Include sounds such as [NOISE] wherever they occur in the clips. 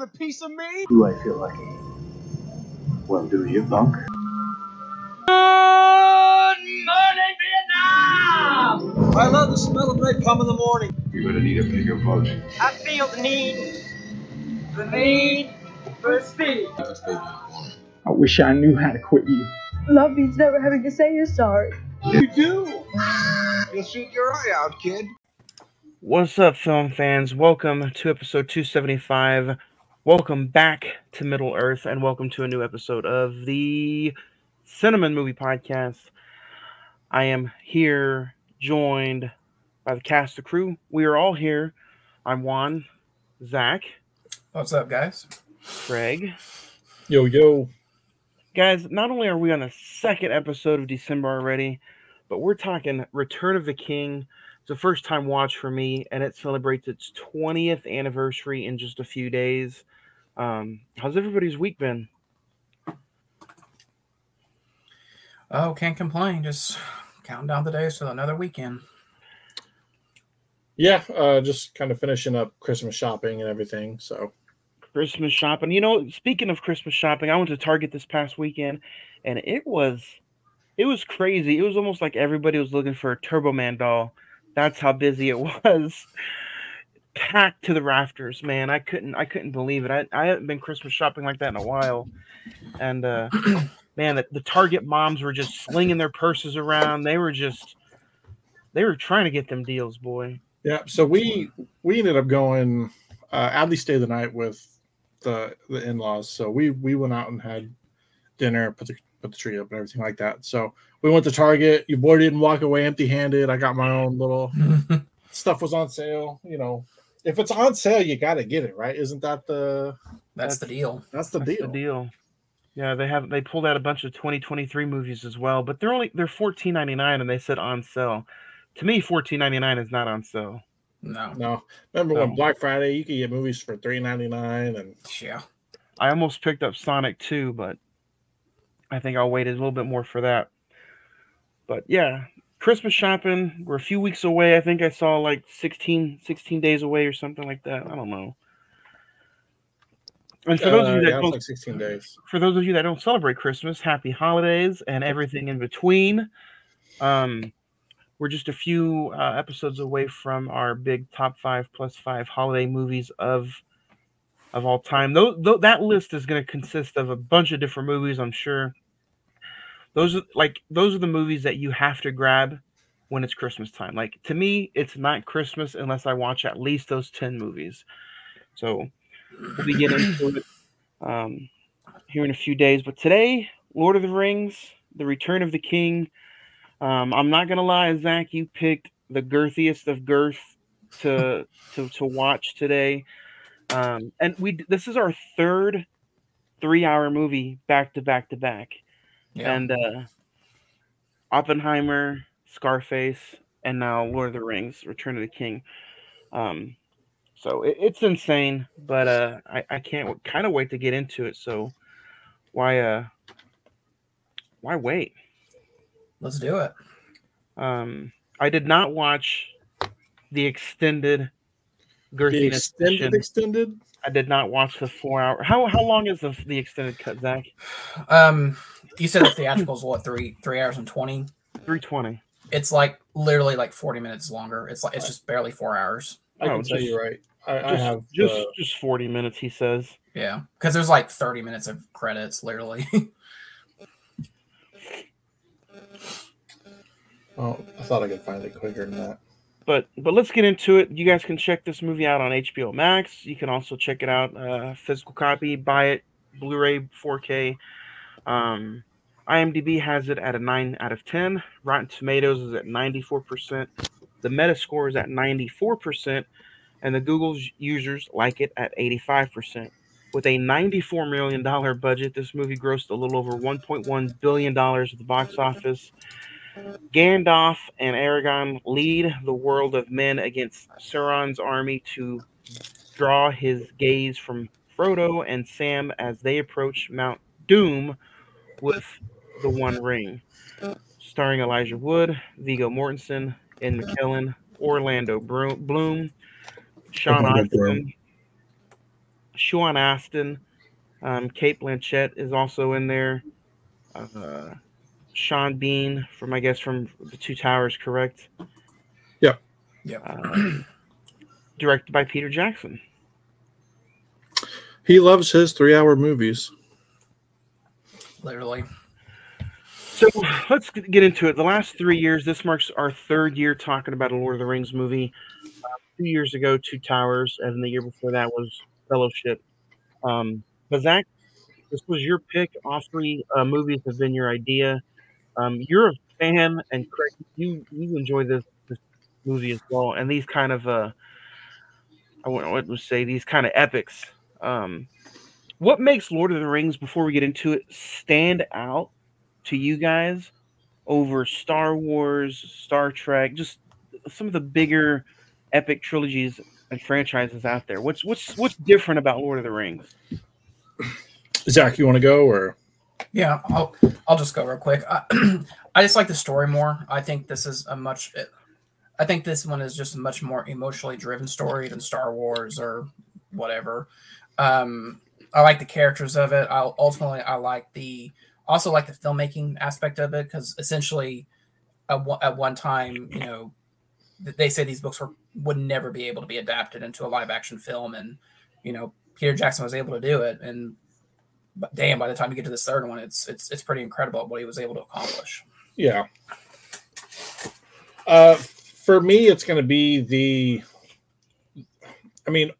want a piece of me? Do I feel lucky? Well, do you, punk? Good morning, Vietnam! I love the smell of napalm in the morning. You're gonna need a bigger boat. I feel the need, the need for speed. I wish I knew how to quit you. Love means never having to say you're sorry. You do. You'll shoot your eye out, kid. What's up, film fans? Welcome to episode 275. Welcome back to Middle Earth, and welcome to a new episode of the Cine-Men Movie Podcast. I am here joined by the cast of crew. We are all here. I'm Juan, Zach, What's up, guys? Craig. Yo, yo. Guys, not only are we on the second episode of December already, but we're talking Return of the King. It's a first time watch for me, and it celebrates its 20th anniversary in just a few days. Um, how's everybody's week been? Oh, can't complain. Just counting down the days to another weekend. Yeah, uh, just kind of finishing up Christmas shopping and everything. So, Christmas shopping. You know, speaking of Christmas shopping, I went to Target this past weekend, and it was it was crazy. It was almost like everybody was looking for a Turbo Man doll. That's how busy it [LAUGHS] was. Packed to the rafters, man. I couldn't I couldn't believe it. I, I haven't been Christmas shopping like that in a while. And uh [CLEARS THROAT] man, the, the Target moms were just slinging their purses around. They were just they were trying to get them deals, boy. yeah, so we we ended up going. Uh, Adley stayed the night with the the in laws, so we we went out and had dinner, put the put the tree up and everything like that. So we went to Target. Your boy didn't walk away empty handed. I got my own little [LAUGHS] stuff was on sale. You know, if it's on sale, you got to get it, right? Isn't that the That's the deal. that's the That's deal? the deal. Yeah, they have they pulled out a bunch of 2023 movies as well, but they're only they're 14.99 and they said on sale. To me, 14.99 is not on sale. No. No, remember No. when Black Friday you could get movies for three ninety nine and Yeah. I almost picked up Sonic 2, but I think I'll wait a little bit more for that. But yeah, Christmas shopping, we're a few weeks away. I think I saw like 16, 16 days away or something like that. I don't know. And for those of Uh, you that yeah, don't like sixteen days. for those of you that don't celebrate Christmas, happy holidays and everything in between. Um, we're just a few uh, episodes away from our big top five plus five holiday movies of of all time. Though, though that list is going to consist of a bunch of different movies, I'm sure. Those are like those are the movies that you have to grab when it's Christmas time. Like to me, it's not Christmas unless I watch at least those ten movies. So we'll be getting into it. Um, here in a few days. But today, Lord of the Rings, The Return of the King. Um, I'm not gonna lie, Zach, you picked the girthiest of girth to to to watch today. Um, and we this is our third three hour movie back to back to back. Yeah. And uh Oppenheimer, Scarface, and now Lord of the Rings, Return of the King. Um so it, it's insane, but uh I, I can't kind of wait to get into it. So why uh why wait? Let's do it. Um I did not watch the extended The extended edition. extended. I did not watch the four hour. How how long is the the extended cut, Zach? Um, you said the theatrical's what three three hours and twenty. Three twenty. It's like literally like forty minutes longer. It's like it's just barely four hours. I can Oh, tell just- you right. I, I have just uh, just forty minutes, he says. Yeah, because there's like thirty minutes of credits, literally. [LAUGHS] oh, I thought I could find it quicker than that. but but let's get into it. You guys can check this movie out on HBO Max. You can also check it out uh, physical copy, buy it Blu-ray 4K. Um, IMDb has it at a nine out of ten. Rotten Tomatoes is at 94 percent. The Metascore is at 94 percent, and the Google users like it at 85 percent. With a 94 million dollar budget, this movie grossed a little over 1.1 billion dollars at the box office. Gandalf and Aragorn lead the world of men against Sauron's army to draw his gaze from Frodo and Sam as they approach Mount Doom with the One Ring. Starring Elijah Wood, Viggo Mortensen, Ian McKellen, Orlando Bloom, Sean Orlando Astin, Sean Astin, um, Cate Blanchett is also in there. Uh, Sean Bean from I guess from the Two Towers, correct? Yeah. Yeah. Uh, [CLEARS THROAT] directed by Peter Jackson. He loves his three-hour movies. Literally. So let's get into it. The last three years, this marks our third year talking about a Lord of the Rings movie. Uh, two years ago, Two Towers, and the year before that was Fellowship. Um, but Zach, this was your pick. All three uh, movies have been your idea. Um, you're a fan, and Craig, you you enjoy this this movie as well. And these kind of uh, I wouldn't say these kind of epics. Um, what makes Lord of the Rings before we get into it stand out to you guys over Star Wars, Star Trek, just some of the bigger epic trilogies and franchises out there? What's what's what's different about Lord of the Rings? Zach, you want to go or? Yeah, I'll I'll just go real quick. I, [CLEARS THROAT] I just like the story more. I think this is a much. I think this one is just a much more emotionally driven story than Star Wars or whatever. Um, I like the characters of it. I ultimately I like the also like the filmmaking aspect of it because essentially at one, at one time you know they say these books were would never be able to be adapted into a live action film and you know Peter Jackson was able to do it and but damn by the time you get to this third one it's it's it's pretty incredible what he was able to accomplish Yeah. Uh, for me, it's going to be the. I mean,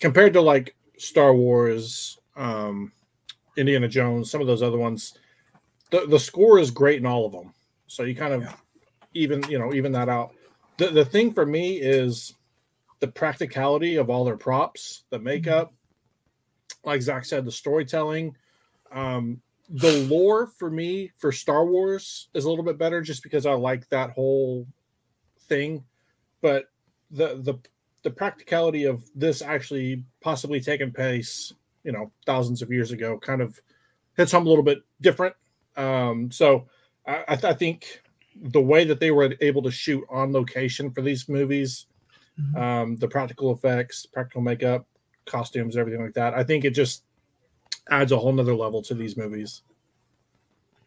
compared to like Star Wars, um, Indiana Jones, some of those other ones, the the score is great in all of them. So you kind of Yeah. even you know even that out. The the thing for me is the practicality of all their props, the makeup, like Zach said, the storytelling. Um, the lore for me for Star Wars is a little bit better just because I like that whole thing. But the the the practicality of this actually possibly taking place, you know, thousands of years ago, kind of hits home a little bit different. Um, so I, I, th- I think the way that they were able to shoot on location for these movies, Mhm. um, the practical effects, practical makeup, costumes, everything like that, I think it just adds a whole nother level to these movies.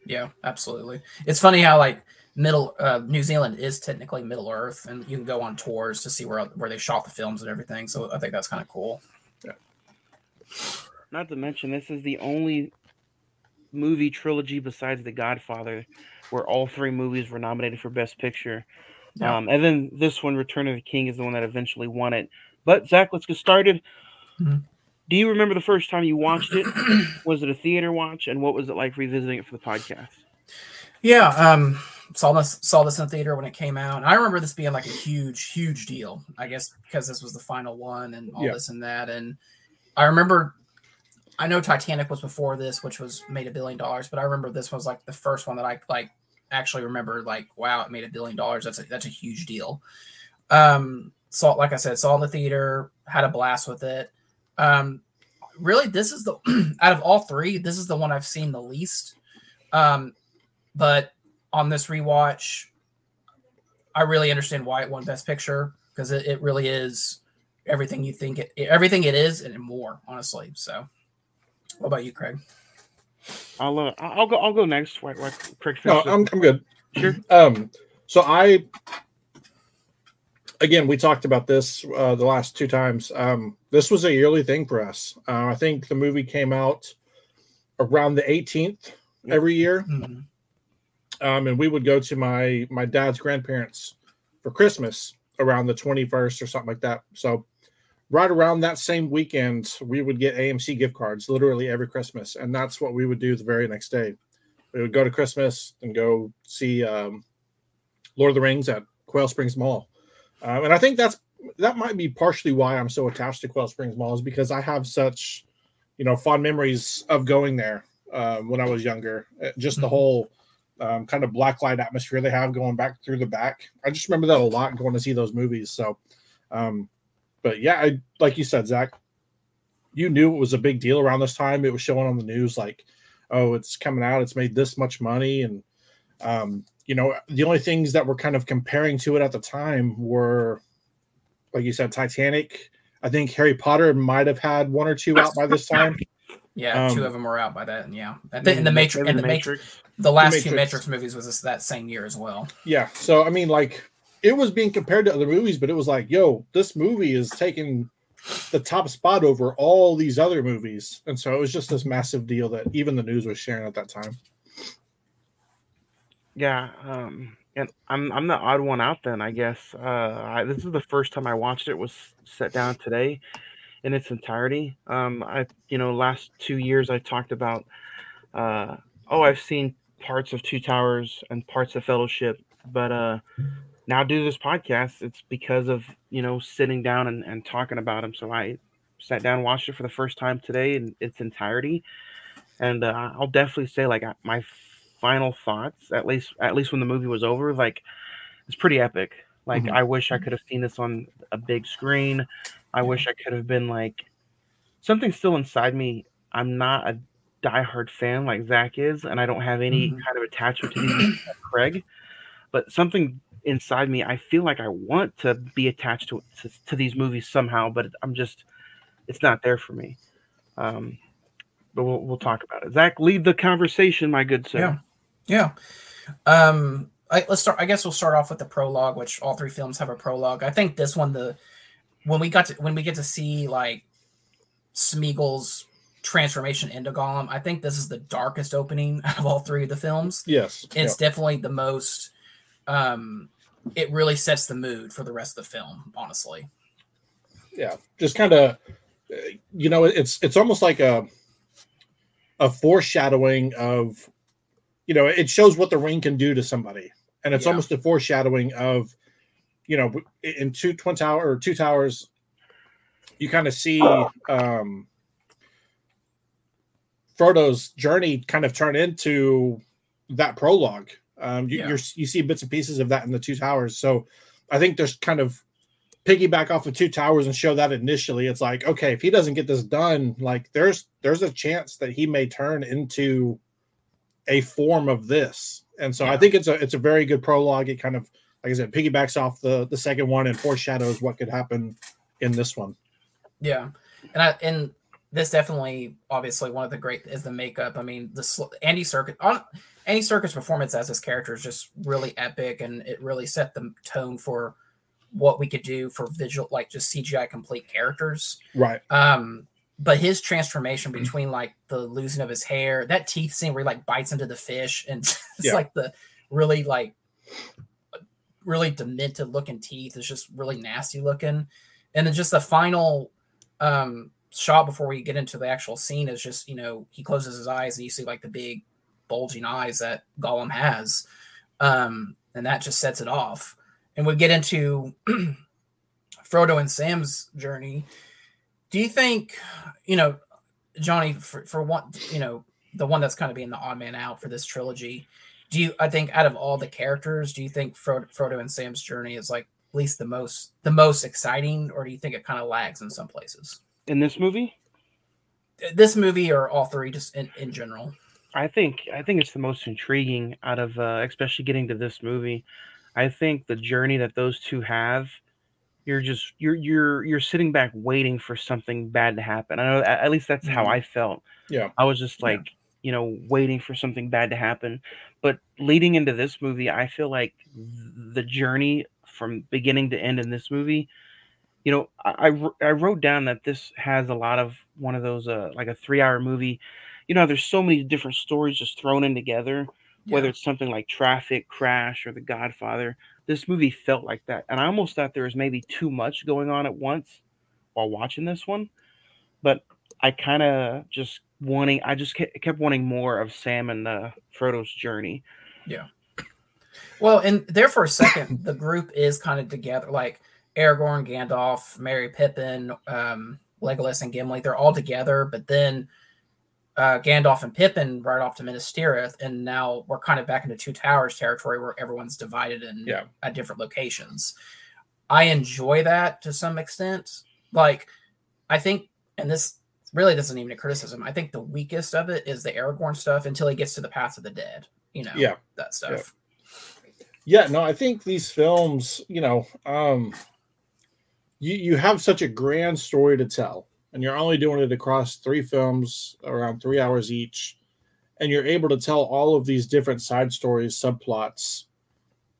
yeah absolutely it's funny how like middle uh, new zealand is technically middle earth and you can go on tours to see where where they shot the films and everything so i think that's kind of cool Yeah. Not to mention, this is the only movie trilogy besides The Godfather where all three movies were nominated for Best Picture. Yeah. Um, and then this one, Return of the King, is the one that eventually won it. But Zach, let's get started. Mhm. Do you remember the first time you watched it? was it a theater watch, and what was it like revisiting it for the podcast? Yeah, um, saw this saw this in the theater when it came out. And I remember this being like a huge, huge deal. I guess because this was the final one and all Yeah. this and that. And I remember, I know Titanic was before this, which was made a billion dollars, but I remember this was like the first one that I like actually remember. Like, wow, it made a billion dollars. That's a that's a huge deal. Um, saw like I said, saw in the theater, had a blast with it. Um, really, this is the [CLEARS THROAT] out of all three, this is the one I've seen the least. Um, but on this rewatch, I really understand why it won Best Picture because it, it really is everything you think it everything it is and more, honestly. So, what about you, Craig? I'll uh, I'll go I'll go next. While, while Craig No. I'm, I'm good. Sure. Um, so I, again, we talked about this uh, the last two times. Um, this was a yearly thing for us. Uh, I think the movie came out around the 18th every year, Mhm. Um, and we would go to my my dad's grandparents for Christmas around the 21st or something like that. So right around that same weekend, we would get AMC gift cards literally every Christmas, and that's what we would do the very next day. We would go to Christmas and go see um, Lord of the Rings at Quail Springs Mall, um, and I think that's that might be partially why I'm so attached to Quail Springs Mall is because I have such, you know, fond memories of going there um, when I was younger. Uh, Just the Mhm. whole um, kind of black light atmosphere they have going back through the back. I just remember that a lot going to see those movies. So, um, but yeah, I, like you said, Zach, you knew it was a big deal around this time. It was showing on the news like, oh, it's coming out, it's made this much money, and um, you know, the only things that were kind of comparing to it at the time were, like you said, Titanic. I think Harry Potter might have had one or two out by this time. Yeah, two Um, of them were out by that, and yeah, I think in the Matrix, and the Matrix, Matrix. the last two Matrix. Matrix movies was this, that same year as well. Yeah. So I mean, like, it was being compared to other movies, but it was like, yo, this movie is taking the top spot over all these other movies, and so it was just this massive deal that even the news was sharing at that time. Yeah, um, and I'm I'm the odd one out then, I guess. Uh, I, this is the first time I watched it. Was set down today in its entirety. Um, I you know last two years I talked about. Uh, oh, I've seen parts of Two Towers and parts of Fellowship, but uh, now do this podcast, it's because of you know sitting down and, and talking about them. So I sat down and watched it for the first time today in its entirety, and uh, I'll definitely say like my final thoughts at least at least when the movie was over like it's pretty epic like Mhm. i wish i could have seen this on a big screen i wish i could have been like something still inside me i'm not a diehard fan like zach is and i don't have any Mhm. kind of attachment to craig but something inside me i feel like i want to be attached to, to to these movies somehow but i'm just it's not there for me um but we'll, we'll talk about it zach lead the conversation my good sir Yeah. Yeah. Um I, let's start I guess we'll start off with the prologue, which all three films have a prologue. I think this one the when we got to when we get to see like Smeagol's transformation into Gollum, I think this is the darkest opening out [LAUGHS] of all three of the films. Yes. It's definitely the most um it really sets the mood for the rest of the film, honestly. yeah just kind of you know it's it's almost like a a foreshadowing of you know it shows what the ring can do to somebody and it's Yeah. almost a foreshadowing of you know in two twin tower or two towers you kind of see um frodo's journey kind of turn into that prologue. Um you, Yeah. you're you see bits and pieces of that in the two towers. So i think there's kind of piggyback off of two towers and show that initially. It's like okay if he doesn't get this done like there's there's a chance that he may turn into a form of this. And so i think it's a it's a very good prologue. It kind of like i said piggybacks off the the second one and foreshadows what could happen in this one Yeah, and I and this definitely, obviously, one of the great is the makeup. I mean, the Andy Serkis on Andy Serkis performance as this character is just really epic, and it really set the tone for what we could do for visual, like just CGI complete characters. right Um, but his transformation Mm-hmm. between like the losing of his hair, that teeth scene where he like bites into the fish, and [LAUGHS] it's Yeah. like the really like really demented looking teeth is just really nasty looking, and then just the final um shot before we get into the actual scene is just you know he closes his eyes and you see like the big bulging eyes that Gollum has, um, and that just sets it off. And we get into [CLEARS THROAT] Frodo and Sam's journey. Do you think, you know, Johnny, for, for one, you know, the one that's kind of being the odd man out for this trilogy, do you, I think out of all the characters, do you think Frodo, Frodo and Sam's journey is like at least the most, the most exciting, or do you think it kind of lags in some places? in this movie This movie or all three, just in, in general? I think I think it's the most intriguing out of uh, especially getting to this movie. I think the journey that those two have, you're just you're you're you're sitting back waiting for something bad to happen. I know at, at least that's how Mhm. I felt. Yeah. I was just Yeah. like you know waiting for something bad to happen. But leading into this movie, I feel like the journey from beginning to end in this movie. You know, I, I I wrote down that this has a lot of one of those uh, like a three hour movie you know, there's so many different stories just thrown in together, whether it's something like Traffic, Crash, or The Godfather. This movie felt like that. And I almost thought there was maybe too much going on at once while watching this one. But I kind of just wanting, I just ke- kept wanting more of Sam and the Frodo's journey. Yeah well, and there for a second, the [LAUGHS] group is kind of together. Like Aragorn, Gandalf, Merry Pippin, um, Legolas, and Gimli, they're all together. But then uh, Gandalf and Pippin ride off to Minas Tirith, and now we're kind of back into Two Towers territory where everyone's divided and Yeah. at different locations. I enjoy that to some extent. Like, I think, and this really doesn't even a criticism. I think the weakest of it is the Aragorn stuff until he gets to the Path of the Dead. You know, Yeah. that stuff. yeah no i think these films you know um you you have such a grand story to tell, and you're only doing it across three films, around three hours each, and you're able to tell all of these different side stories, subplots,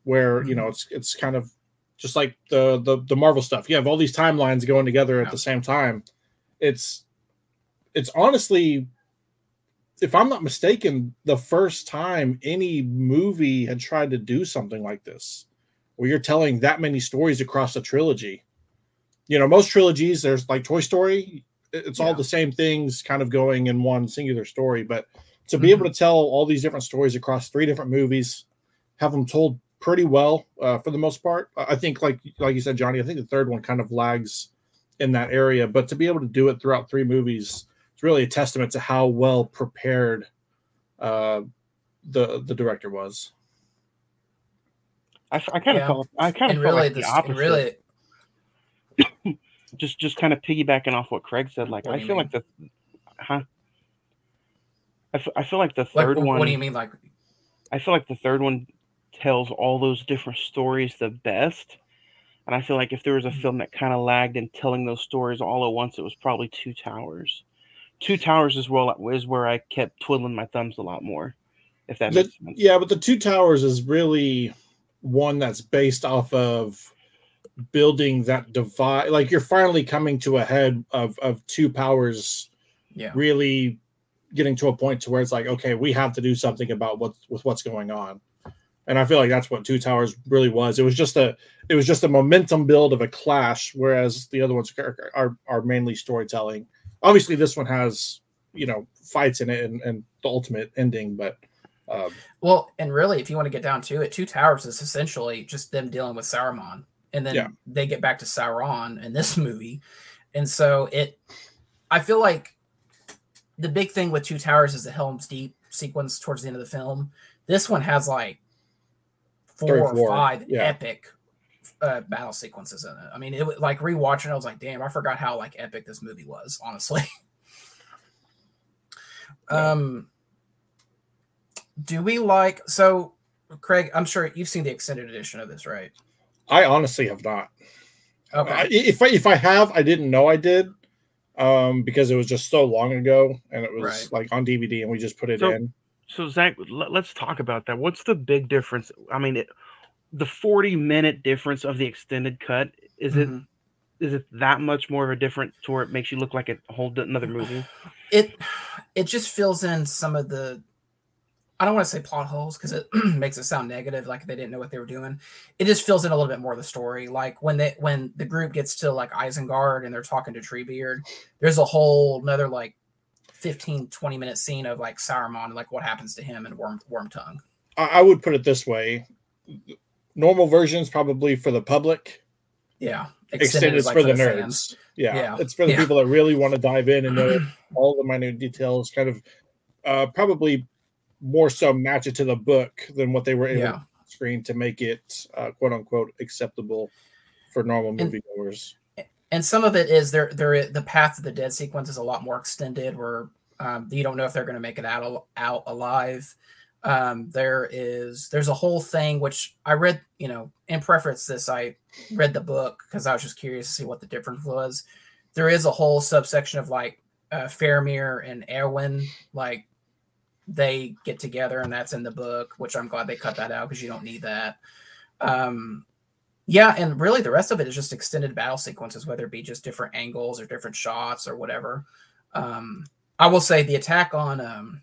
where you know it's it's kind of just like the the the Marvel stuff. You have all these timelines going together at Yeah. the same time. It's it's honestly, if I'm not mistaken, the first time any movie had tried to do something like this, where you're telling that many stories across a trilogy. You know, most trilogies, there's like Toy Story, it- it's all the same things kind of going in one singular story. But to be able to tell all these different stories across three different movies, have them told pretty well uh, for the most part. I think, like like you said, Johnny, I think the third one kind of lags in that area, but to be able to do it throughout three movies, it's really a testament to how well prepared uh, the the director was. I, kind of Yeah. felt I kind of felt really, like the this, opposite. really, [COUGHS] just just kind of piggybacking off what Craig said. Like What I feel mean? like the huh. I f- I feel like the third wh- one. what do you mean? Like, I feel like the third one tells all those different stories the best. And I feel like if there was a Mhm. film that kind of lagged in telling those stories all at once, it was probably Two Towers. Two Towers as well, is where is where I kept twiddling my thumbs a lot more. If that The- makes sense. yeah, but the Two Towers is really one that's based off of building that divide. Like you're finally coming to a head of of two powers yeah, really getting to a point to where it's like, okay, we have to do something about what with what's going on. And I feel like that's what Two Towers really was. It was just a it was just a momentum build of a clash, whereas the other ones are are, are mainly storytelling. Obviously, this one has you know fights in it and, and the ultimate ending, but um, Well, and really, if you want to get down to it, Two Towers is essentially just them dealing with Saruman, and then Yeah. they get back to Sauron in this [LAUGHS] movie, and so it. I feel like the big thing with Two Towers is the Helm's Deep sequence towards the end of the film. This one has like four or or five yeah. epic uh, battle sequences in it. I mean, it was like rewatching. it, I was like, damn, I forgot how like epic this movie was. [LAUGHS] Honestly. Yeah. Um, do we like so Craig? I'm sure you've seen the extended edition of this, right? I honestly have not. Okay. I, if I, if I have, I didn't know I did, um, because it was just so long ago, and it was Right. like on DVD, and we just put it So- in. So Zach, let, let's talk about that. What's the big difference? I mean, it, the forty minute difference of the extended cut is it Mhm. is it that much more of a difference to where it makes you look like a whole d- another movie? it it just fills in some of the I don't want to say plot holes because it [CLEARS THROAT] makes it sound negative, like they didn't know what they were doing. It just fills in a little bit more of the story. Like when they when the group gets to like Isengard and they're talking to Treebeard, there's a whole another like 15, 20 minute scene of like Saruman and like what happens to him and Worm Wormtongue. I, I would put it this way: normal versions probably for the public, Yeah. extended is, like, for the fans. nerds. Yeah, Yeah. it's for the Yeah. people that really want to dive in and know [CLEARS THROAT] all the minute details. Kind of, uh, probably more so match it to the book than what they were able Yeah. to screen to make it uh, quote unquote acceptable for normal moviegoers. and some of it is there there the path to the dead sequence is a lot more extended where um, you don't know if they're going to make it out out alive um, there is there's a whole thing which i read you know in preference this i read the book because i was just curious to see what the difference was there is a whole subsection of like uh, Faramir and Eowyn like they get together and that's in the book which i'm glad they cut that out because you don't need that um yeah, and really the rest of it is just extended battle sequences, whether it be just different angles or different shots or whatever. Um, I will say the attack on um,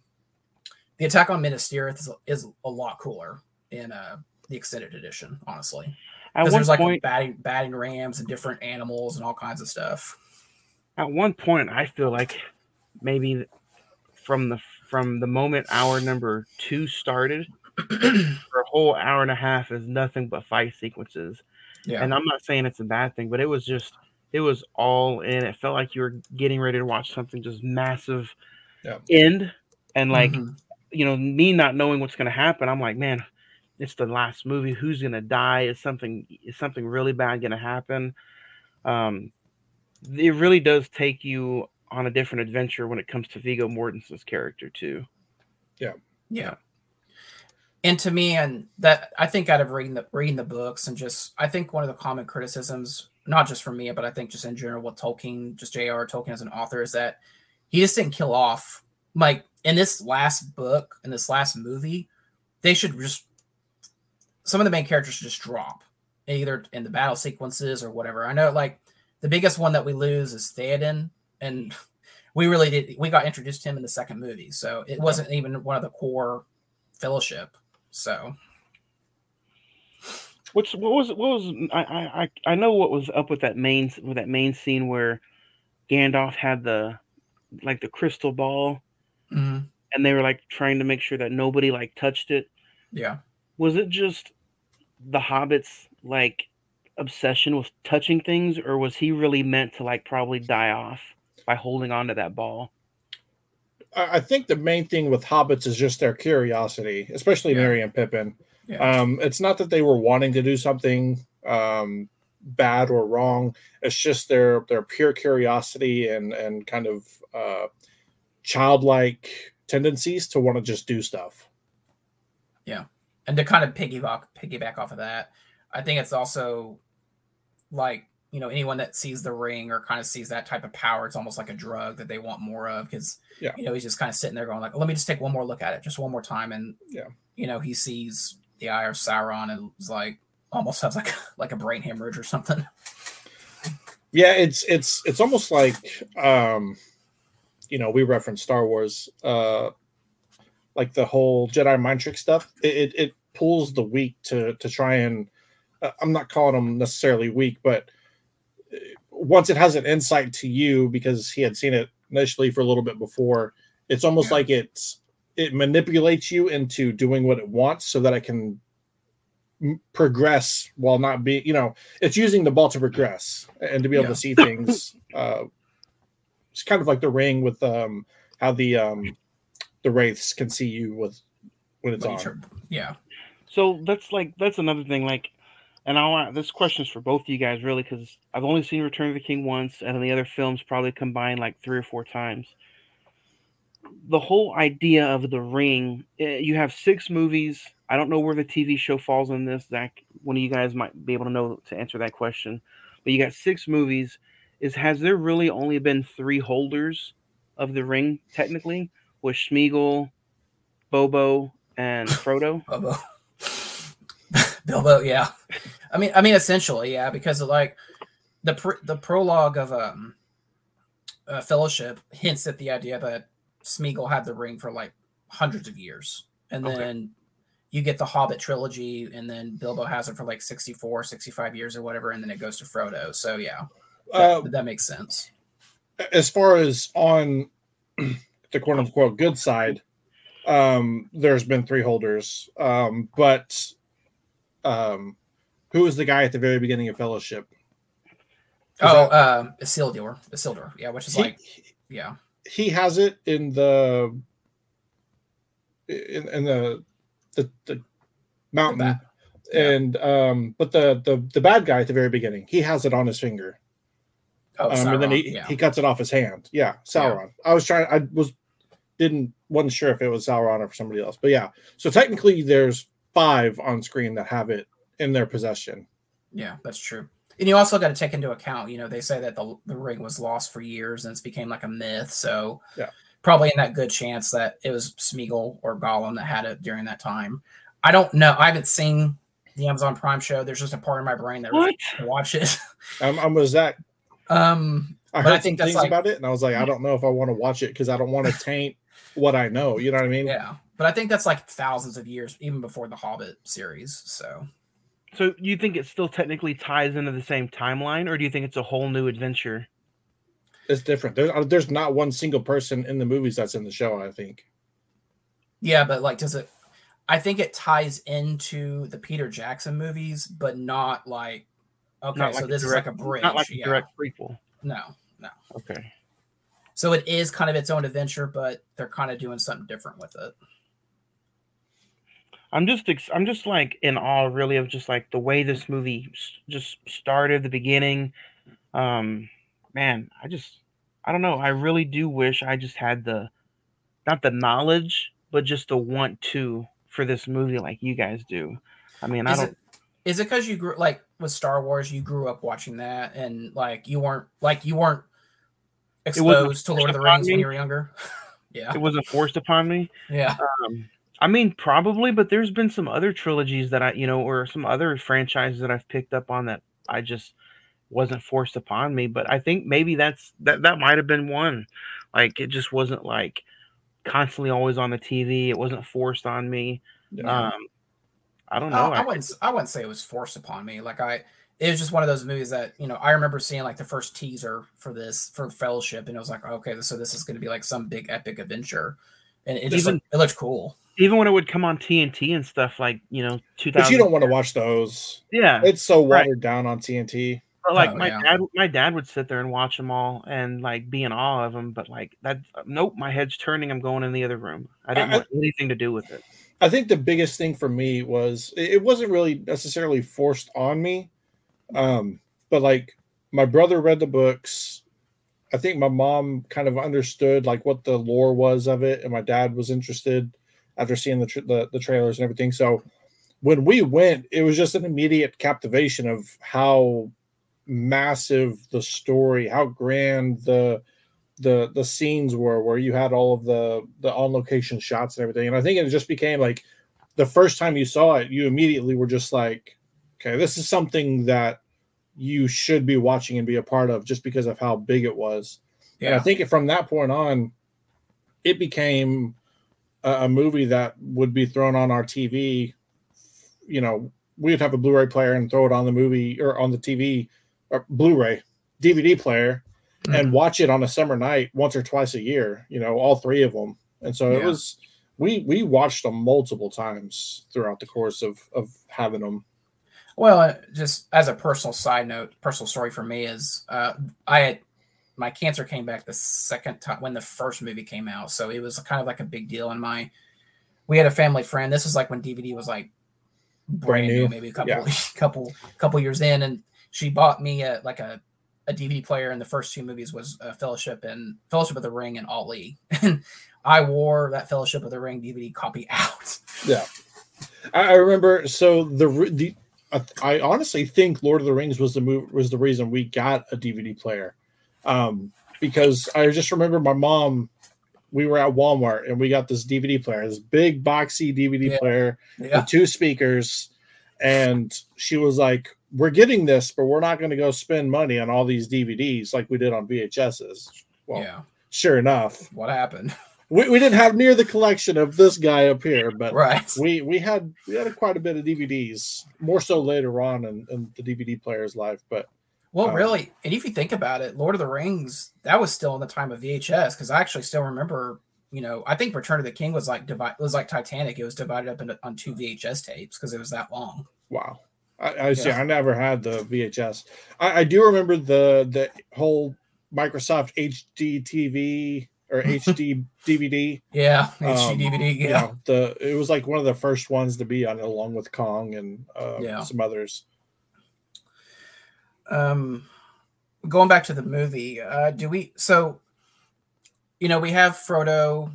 the attack on Minas Tirith is, is a lot cooler in uh, the extended edition, honestly, At because there's like point, batting batting rams and different animals and all kinds of stuff. at one point, I feel like maybe from the from the moment hour number two started, [CLEARS THROAT] for a whole hour and a half is nothing but fight sequences. Yeah, And I'm not saying it's a bad thing, but it was just it was all in. It felt like you were getting ready to watch something just massive end. And like, Mhm. You know, me not knowing what's gonna happen, I'm like, man, it's the last movie. Who's gonna die? Is something is something really bad gonna happen? Um it really does take you on a different adventure when it comes to Viggo Mortensen's character too. Yeah. Yeah. And to me, and that I think out of reading the reading the books and just I think one of the common criticisms not just for me, but I think just in general with Tolkien, just J.R. Tolkien as an author, is that he just didn't kill off like in this last book, in this last movie, they should just some of the main characters should just drop either in the battle sequences or whatever. I know like the biggest one that we lose is Theoden, and [LAUGHS] we really did we got introduced to him in the second movie, so it wasn't even one of the core fellowship. So What's what was what was I I I know what was up with that main with that main scene where Gandalf had the like the crystal ball mhm, and they were like trying to make sure that nobody like touched it. yeah, Was it just the hobbits like obsession with touching things or was he really meant to like probably die off by holding on to that ball? I I think the main thing with hobbits is just their curiosity, especially Yeah. Merry and Pippin. yeah, Um, it's not that they were wanting to do something um, bad or wrong. It's just their their pure curiosity and and kind of uh, childlike tendencies to want to just do stuff. Yeah. And to kind of piggyback piggyback off of that, I think it's also like you know anyone that sees the ring or kind of sees that type of power, it's almost like a drug that they want more of because Yeah. you know he's just kind of sitting there going like, let me just take one more look at it, just one more time, and Yeah. you know he sees the eye of Sauron and is like almost [LAUGHS] has like like a brain hemorrhage or something. Yeah, it's it's it's almost like um, you know we reference Star Wars, uh, like the whole Jedi mind trick stuff. It it, it pulls the weak to to try and uh, I'm not calling them necessarily weak, but uh, once it has an insight to you because he had seen it initially for a little bit before, it's almost Yeah. like it's it manipulates you into doing what it wants so that it can progress while not being you know it's using the ball to progress and to be able Yeah. to see things uh it's kind of like the ring with um how the um the wraiths can see you with when it's When on yeah, So that's like that's another thing. Like, and I want this question is for both of you guys really because I've only seen Return of the King once, and then the other films probably combined like three or four times. The whole idea of the ring, eh, you have six movies. I don't know where the TV show falls in this. Zach, one of you guys might be able to know to answer that question. But you got six movies. Is has there really only been three holders of the ring technically? With Smeagol, Bobo, and [LAUGHS] Frodo? Bobo. [LAUGHS] Bilbo, yeah. I mean, I mean, essentially, yeah, because of, like the pr- the prologue of um, uh, Fellowship hints at the idea that Smeagol had the ring for like hundreds of years, and Okay. then you get the Hobbit trilogy, and then Bilbo has it for like 64, 65 years or whatever, and then it goes to Frodo. So yeah, uh that, that makes sense. as far as on [CLEARS THROAT] the quote unquote good side, um, there's been three holders. Um, but um, who was the guy at the very beginning of Fellowship? Is Oh, that- uh, Isildur, Isildur, yeah, which is he, like, yeah, he has it in the in, in the the, the mountain. ba- yeah. and um but the, the the bad guy at the very beginning he has it on his finger oh, um, and then he, yeah. he cuts it off his hand. Yeah, Sauron. I was trying. I was didn't wasn't sure if it was Sauron or somebody else, but yeah. So technically, there's five on screen that have it in their possession. Yeah, that's true. And you also got to take into account, you know, they say that the, the ring was lost for years and it's became like a myth. So, Yeah. probably in that good chance that it was Smeagol or Gollum that had it during that time. I don't know. I haven't seen the Amazon Prime show. There's just a part of my brain that What? to watch it. [LAUGHS] I'm, I'm with Zach. Um, I But I heard think some things like- about it, and I was like, I don't know if I want to watch it because I don't want to taint what I know. You know what I mean? yeah, but I think that's like thousands of years, even before the Hobbit series. So, So you think it still technically ties into the same timeline, or do you think it's a whole new adventure? It's different. There's uh, there's not one single person in the movies that's in the show. I think. yeah, but like, does it? I think it ties into the Peter Jackson movies, but not like. Okay, Not so like this direct- is like a bridge. Not like a yeah. direct prequel. No, no. Okay. So it is kind of its own adventure, but they're kind of doing something different with it. I'm just ex- I'm just like in awe really of just like the way this movie s- just started the beginning. Um man, I just I don't know. I really do wish I just had the not the knowledge, but just the want to for this movie like you guys do. I mean, I don't it is it because you grew like with Star Wars, you grew up watching that, and like you weren't like you weren't exposed to Lord of the Rings when you were younger. [LAUGHS] yeah, It wasn't forced upon me. yeah, Um, I mean, probably, but there's been some other trilogies that I, you know, or some other franchises that I've picked up on that I just wasn't forced upon me. But I think maybe that's that that might have been one. Like it just wasn't like constantly always on the TV. It wasn't forced on me. Yeah. Um, I don't I, know. I I- wouldn't. I wouldn't say it was forced upon me. Like I, it was just one of those movies that you know I remember seeing like the first teaser for this for Fellowship, and it was like, okay, so this is going to be like some big epic adventure, and it just Even- looked, it looked cool. even when it would come on TNT and stuff like you know, two but you don't want to watch those. Yeah, It's so Right. watered down on TNT. But like Oh, my yeah. dad, my dad would sit there and watch them all and like be in awe of them. But like that, nope, my head's turning. I'm going in the other room. I didn't I- want anything to do with it. I think the biggest thing for me was it wasn't really necessarily forced on me, um, but like my brother read the books. I think my mom kind of understood like what the lore was of it, and my dad was interested after seeing the tra- the, the trailers and everything. So when we went, it was just an immediate captivation of how massive the story, how grand the the the scenes were where you had all of the the on location shots and everything. And i think it just became like the first time you saw it you immediately were just like okay this is something that you should be watching and be a part of just because of how big it was. And i think from that point on it became a, a movie that would be thrown on our tv you know we'd have a blu-ray player and throw it on the movie or on the tv or blu-ray dvd player and watch it on a summer night once or twice a year you know all three of them and so it was we we watched them multiple times throughout the course of of having them Well, uh, just as a personal side note, personal story for me is uh, I had my cancer came back the second time when the first movie came out, so it was kind of like a big deal. And my we had a family friend. This was like when DVD was like brand, Brand new, new. maybe a couple Yeah. [LAUGHS] couple couple years in, and she bought me a, like a a DVD player, and the first two movies was uh, Fellowship and Fellowship of the Ring and Ali. [LAUGHS] And I wore that Fellowship of the Ring DVD copy [LAUGHS] out. yeah i, I remember so the the I, I honestly think lord of the rings was the move was the reason we got a dvd player um because i just remember my mom we were at walmart and we got this dvd player this big boxy dvd Yeah. player Yeah, with two speakers and she was like we're getting this but we're not going to go spend money on all these dvds like we did on vhs's well yeah. sure enough What happened? [LAUGHS] we, we didn't have near the collection of this guy up here but Right. we we had we had quite a bit of dvds more so later on in, in the dvd player's life but Well, Um, really, and if you think about it, Lord of the Rings that was still in the time of VHS because I actually still remember. You know, I think Return of the King was like divide was like Titanic. It was divided up into, on two VHS tapes because it was that long. wow i, I see Yeah. i never had the vhs I, I do remember the the whole microsoft hd tv or [LAUGHS] hd dvd Yeah, Um, HD DVD. you Yeah, know, the it was like one of the first ones to be on it along with Kong and uh, Yeah. some others. um, going back to the movie, uh, do we? So, you know, we have Frodo.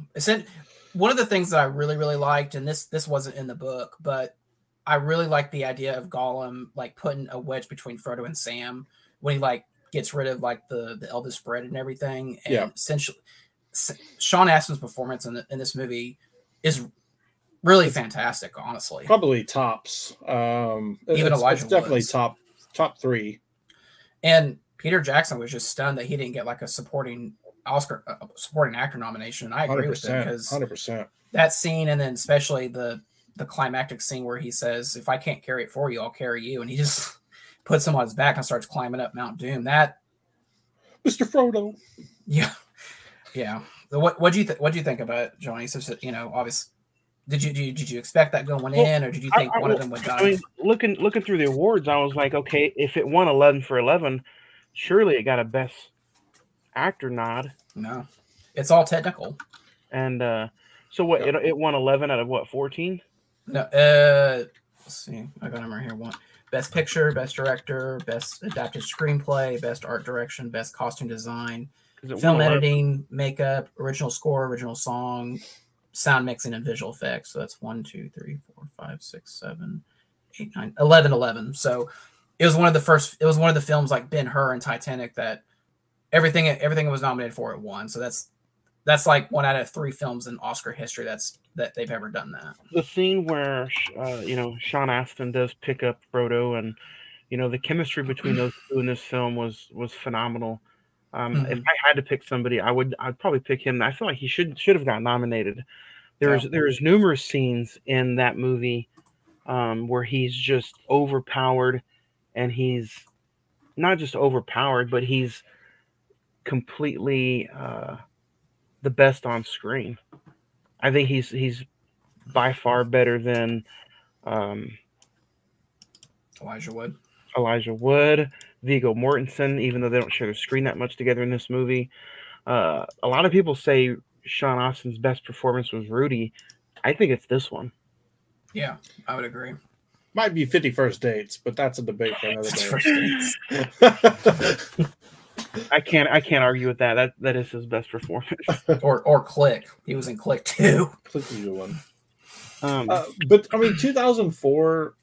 One of the things that I really, really liked, and this this wasn't in the book, but I really like the idea of Gollum like putting a wedge between Frodo and Sam when he like gets rid of like the the Elvis bread and everything. And Yeah. essentially, Sean Astin's performance in, the, in this movie is really fantastic. Honestly, Probably tops. Um, Even it's, Elijah it's definitely Woods. top top three. And Peter Jackson was just stunned that he didn't get like a supporting Oscar uh, supporting actor nomination. And I agree with him because Hundred percent. that scene, and then especially the the climactic scene where he says, "If I can't carry it for you, I'll carry you," and he just [LAUGHS] puts him on his back and starts climbing up Mount Doom. That, Mr. Frodo. yeah, yeah. What what do you th- what do you think about it, Johnny? So you know, obviously, did you, did you did you expect that going Well, in, or did you think I- one of them would I die? mean, looking looking through the awards, I was like, okay, if it won eleven for eleven, surely it got a best actor nod. no, it's all technical. And uh, so what? It, it won eleven out of what fourteen? No, uh, let's see. I got them right here. One best picture, best director, best adapted screenplay, best art direction, best costume design, film editing, makeup, original score, original song, sound mixing, and visual effects. So that's one, two, three, four, five, six, seven, eight, nine, 11, 11. So it was one of the first. It was one of the films like Ben Hur and Titanic that everything everything it was nominated for it won. So that's that's like one out of three films in Oscar history that's that they've ever done that. the scene where uh, you know Sean Astin does pick up Frodo, and you know the chemistry between those two in this film was was phenomenal. Um, If Mhm. I had to pick somebody, I would I'd probably pick him. I feel like he should should have got nominated. There's Yeah. there's numerous scenes in that movie um, where he's just overpowered, and he's not just overpowered, but he's completely uh, the best on screen. I think he's he's by far better than um, Elijah Wood. Elijah Wood, Viggo Mortensen, even though they don't share the screen that much together in this movie. Uh, a lot of people say Sean Astin's best performance was Rudy. I think it's this one. Yeah, I would agree. Might be 51st dates, but that's a debate for another First day. [LAUGHS] [LAUGHS] dates. I can't I can't argue with that. That that is his best performance. [LAUGHS] or or Click. He was in Click too. Click is a good one. Um, Uh, but I mean, 2004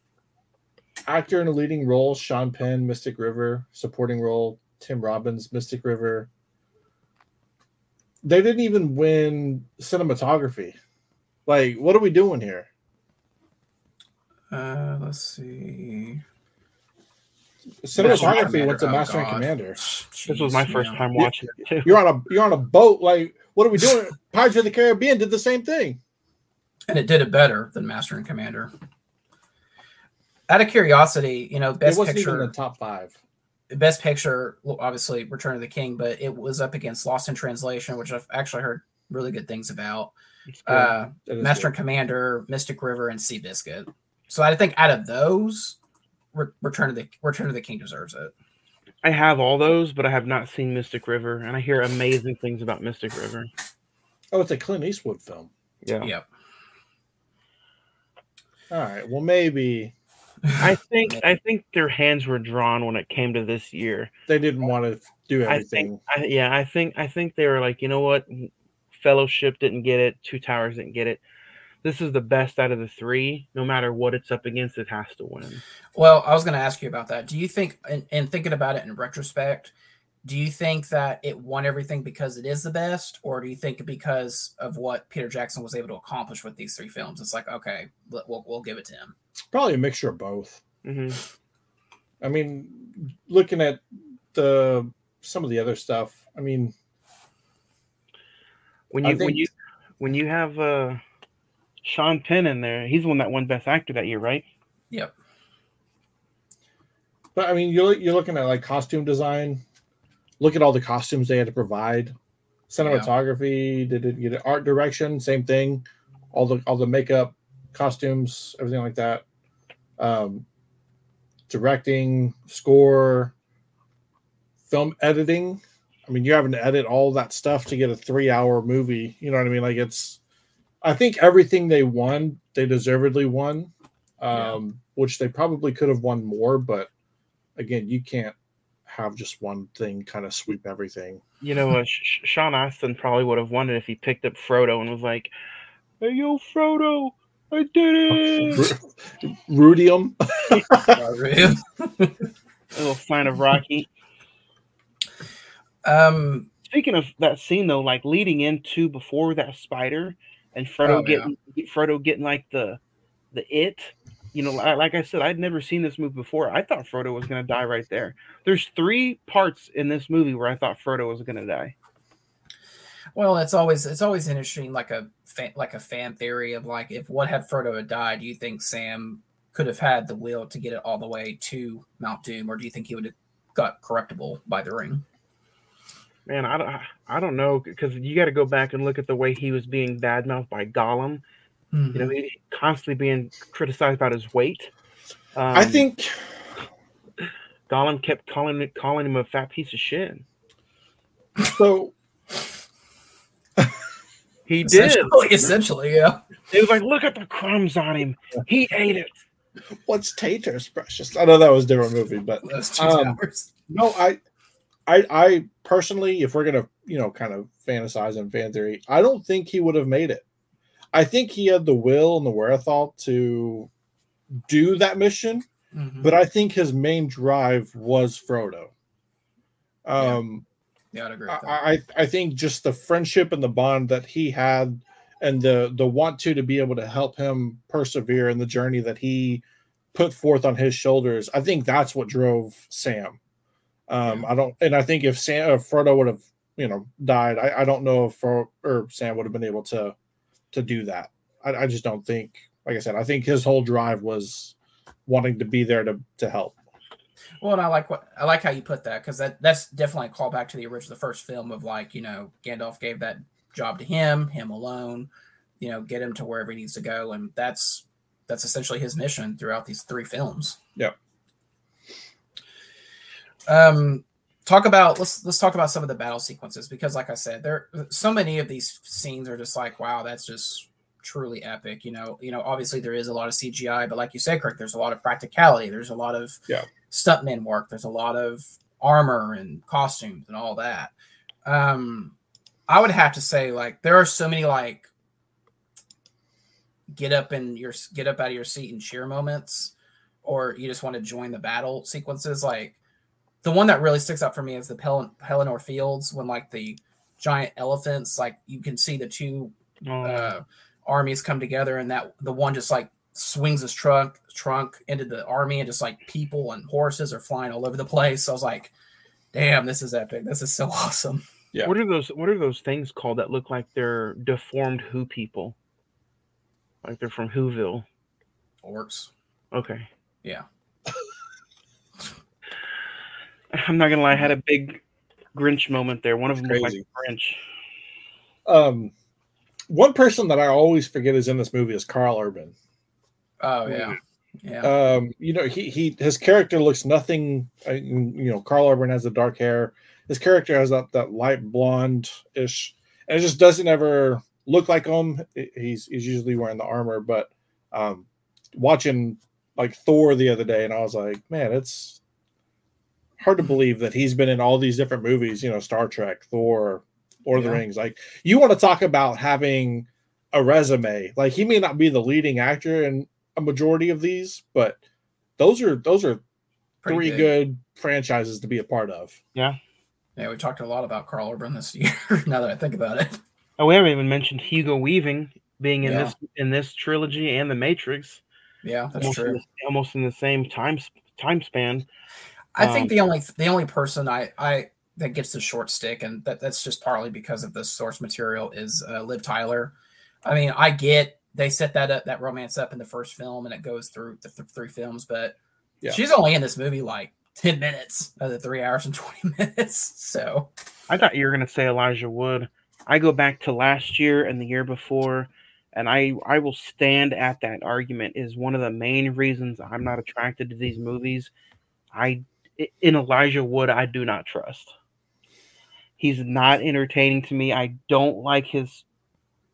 actor in a leading role: Sean Penn, Mystic River. Supporting role: Tim Robbins, Mystic River. They didn't even win cinematography. Like, what are we doing here? Uh, let's see. Cinematography went to Oh, Master and God. Commander. this was my first yeah. time watching it too. You're on a you're on a boat. Like, what are we doing? Pirates of the Caribbean did the same thing. and it did it better than Master and Commander. Out of curiosity, you know, it best wasn't picture, in the top five. best picture, obviously Return of the King, but it was up against Lost in Translation, which I've actually heard really good things about. It's. Uh, Master good. and Commander, Mystic River, and Seabiscuit. So I think out of those, Re- Return of the Return of the King deserves it. I have all those, but I have not seen Mystic River, and I hear amazing things about Mystic River. Oh, it's a Clint Eastwood film. Yeah, Yep. All right. Well, maybe I think I think their hands were drawn when it came to this year. they didn't want to do I think, I, yeah, I think I think they were like, you know what, Fellowship didn't get it, Two Towers didn't get it. This is the best out of the three. No matter what it's up against, it has to win. Well, I was going to ask you about that. Do you think, and, and thinking about it in retrospect, do you think that it won everything because it is the best, or do you think because of what Peter Jackson was able to accomplish with these three films? It's like, okay, we'll, we'll give it to him. Probably a mixture of both. hmm I mean, looking at the some of the other stuff. I mean, When I you when think- you when you have uh, Sean Penn in there, he's the one that won Best Actor that year, right? Yep. but I mean, you're you're looking at like costume design. Look at all the costumes they had to provide. Cinematography, did it get art direction? Same thing. All the all the makeup, costumes, everything like that. Um, directing, score, film editing. I mean, you're having to edit all that stuff to get a three hour movie. You know what I mean? Like it's I think everything they won, they deservedly won. Um, which they probably could have won more, but again, you can't have just one thing kind of sweep everything. You know, uh, Sh- Sh- Sean Astin probably would have won it if he picked up Frodo and was like, "Hey, yo, Frodo, I did [LAUGHS] it!" Rudium. [LAUGHS] [LAUGHS] A little sign of Rocky. um, Speaking of that scene though, like leading into before that spider and Frodo Oh, yeah. getting Frodo getting like the the it, you know, li- like I said, I'd never seen this movie before. I thought Frodo was gonna die right there. There's three parts in this movie where I thought Frodo was gonna die. well, it's always it's always interesting, like a fan, like a fan theory of like if what had Frodo had died, do you think Sam could have had the will to get it all the way to Mount Doom, or do you think he would have got corruptible by the ring? Man, I don't, I don't know because you got to go back and look at the way he was being badmouthed by Gollum. You know, he constantly being criticized about his weight. Um, I think Gollum kept calling it, calling him a fat piece of shit. so. [LAUGHS] He did. Essentially, essentially, yeah. He was like, "Look at the crumbs on him. He ate it." What's taters, precious? I know that was a different movie, but Those two Um, no, I, I, I personally, if we're gonna, you know, kind of fantasize and fan theory, I don't think he would have made it. I think he had the will and the wherewithal to do that mission. Mhm. but I think his main drive was Frodo. Um, yeah, I'd agree. I, I I think just the friendship and the bond that he had, and the the want to to be able to help him persevere in the journey that he put forth on his shoulders. I think that's what drove Sam. Um, I don't, and I think if Sam if Frodo would have you know died, I, I don't know if Fro, or Sam would have been able to to do that. I, I just don't think. Like I said, I think his whole drive was wanting to be there to to help. Well, and I like what I like how you put that because that that's definitely a callback to the original, the first film of like you know Gandalf gave that job to him, him alone, you know, get him to wherever he needs to go, and that's that's essentially his mission throughout these three films. Yep. Um, talk about let's let's talk about some of the battle sequences because, like I said, there so many of these scenes are just like, wow, that's just truly epic. You know, you know, obviously there is a lot of CGI, but like you said, Kirk, there's a lot of practicality. There's a lot of Yeah. stuntman work. There's a lot of armor and costumes and all that. Um, I would have to say, like, there are so many like get up and your get up out of your seat and cheer moments, or you just want to join the battle sequences. Like the one that really sticks out for me is the Pel- Pelennor Fields when like the giant elephants, like you can see the two Oh, uh, armies come together, and that the one just like swings his trunk trunk into the army, and just like people and horses are flying all over the place. So I was like, "Damn, this is epic! This is so [LAUGHS] awesome." Yeah. What are those? What are those things called that look like they're deformed Who people? Like they're from Whoville. Orcs. Okay. Yeah. I'm not gonna lie. I had a big Grinch moment there. One of them was like Grinch. Um, one person that I always forget is in this movie is Karl Urban. Oh yeah, yeah. Um, you know, he he his character looks nothing. uh, You know, Karl Urban has the dark hair. His character has that that light blonde ish, and it just doesn't ever look like him. He's he's usually wearing the armor, but um, watching like Thor the other day, and I was like, man, it's hard to believe that he's been in all these different movies. You know, Star Trek, Thor, Lord of the Rings. Like, you want to talk about having a resume? Like, he may not be the leading actor in a majority of these, but those are those are Pretty three big. good franchises to be a part of. Yeah, Yeah, we talked a lot about Karl Urban this [LAUGHS] year. now that I think about it. Oh, we haven't even mentioned Hugo Weaving being in Yeah. this in this trilogy and the Matrix. Yeah, that's almost In true. the, almost in the same time s- time span. I think Um, the only the only person I I that gets the short stick, and that, that's just partly because of the source material, is uh, Liv Tyler. I mean, I get they set that up that romance up in the first film, and it goes through the th- three films, but Yeah. she's only in this movie like ten minutes of the three hours and twenty [LAUGHS] minutes. So I thought you were gonna say Elijah Wood. I go back to last year and the year before, and I I will stand at that argument. Is one of the main reasons I'm not attracted to these movies. I in Elijah Wood I do not trust. He's not entertaining to me. I don't like his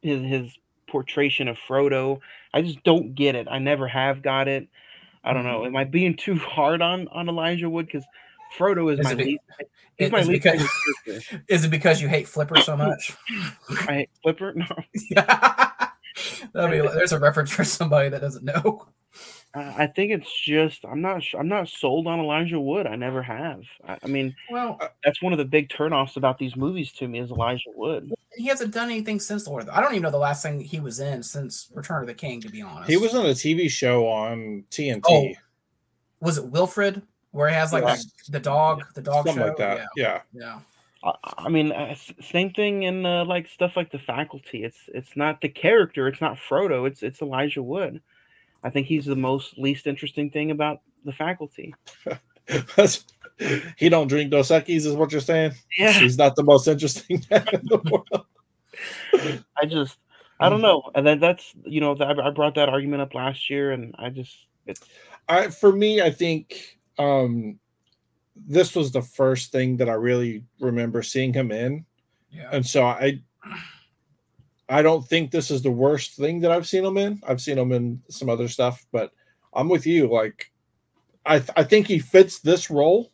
his his portrayal of Frodo. I just don't get it. I never have got it. I don't know. Mm-hmm. Am I being too [LAUGHS] hard on on Elijah Wood because Frodo is, Is my it be- least. He's Is my it least because- character. [LAUGHS] is it because you hate Flipper so [LAUGHS] much? I hate Flipper. No, That'd be, there's a reference for somebody that doesn't know. I I think it's just I'm not I'm not sold on Elijah Wood. I never have. I, I mean, Well, that's one of the big turnoffs about these movies to me is Elijah Wood. he hasn't done anything since Lord. I don't even know the last thing he was in since Return of the King. To be honest, He was on a TV show on TNT, Oh, was it Wilfred where he has like Yeah. the, the dog, the dog something show? like that. Yeah. Yeah, yeah. I, I mean, uh, same thing in uh, like stuff like the Faculty. It's it's not the character. It's not Frodo. It's it's Elijah Wood. I think he's the most least interesting thing about the Faculty. he don't drink Dos Equis, is what you're saying? Yeah, He's not the most interesting [LAUGHS] man in the world. I just I don't know. And then that's you know I, I brought that argument up last year, and I just it's I for me, I think um this was the first thing that I really remember seeing him in. yeah. And so I I don't think this is the worst thing that I've seen him in. I've seen him in some other stuff, but I'm with you. Like I th- I think he fits this role,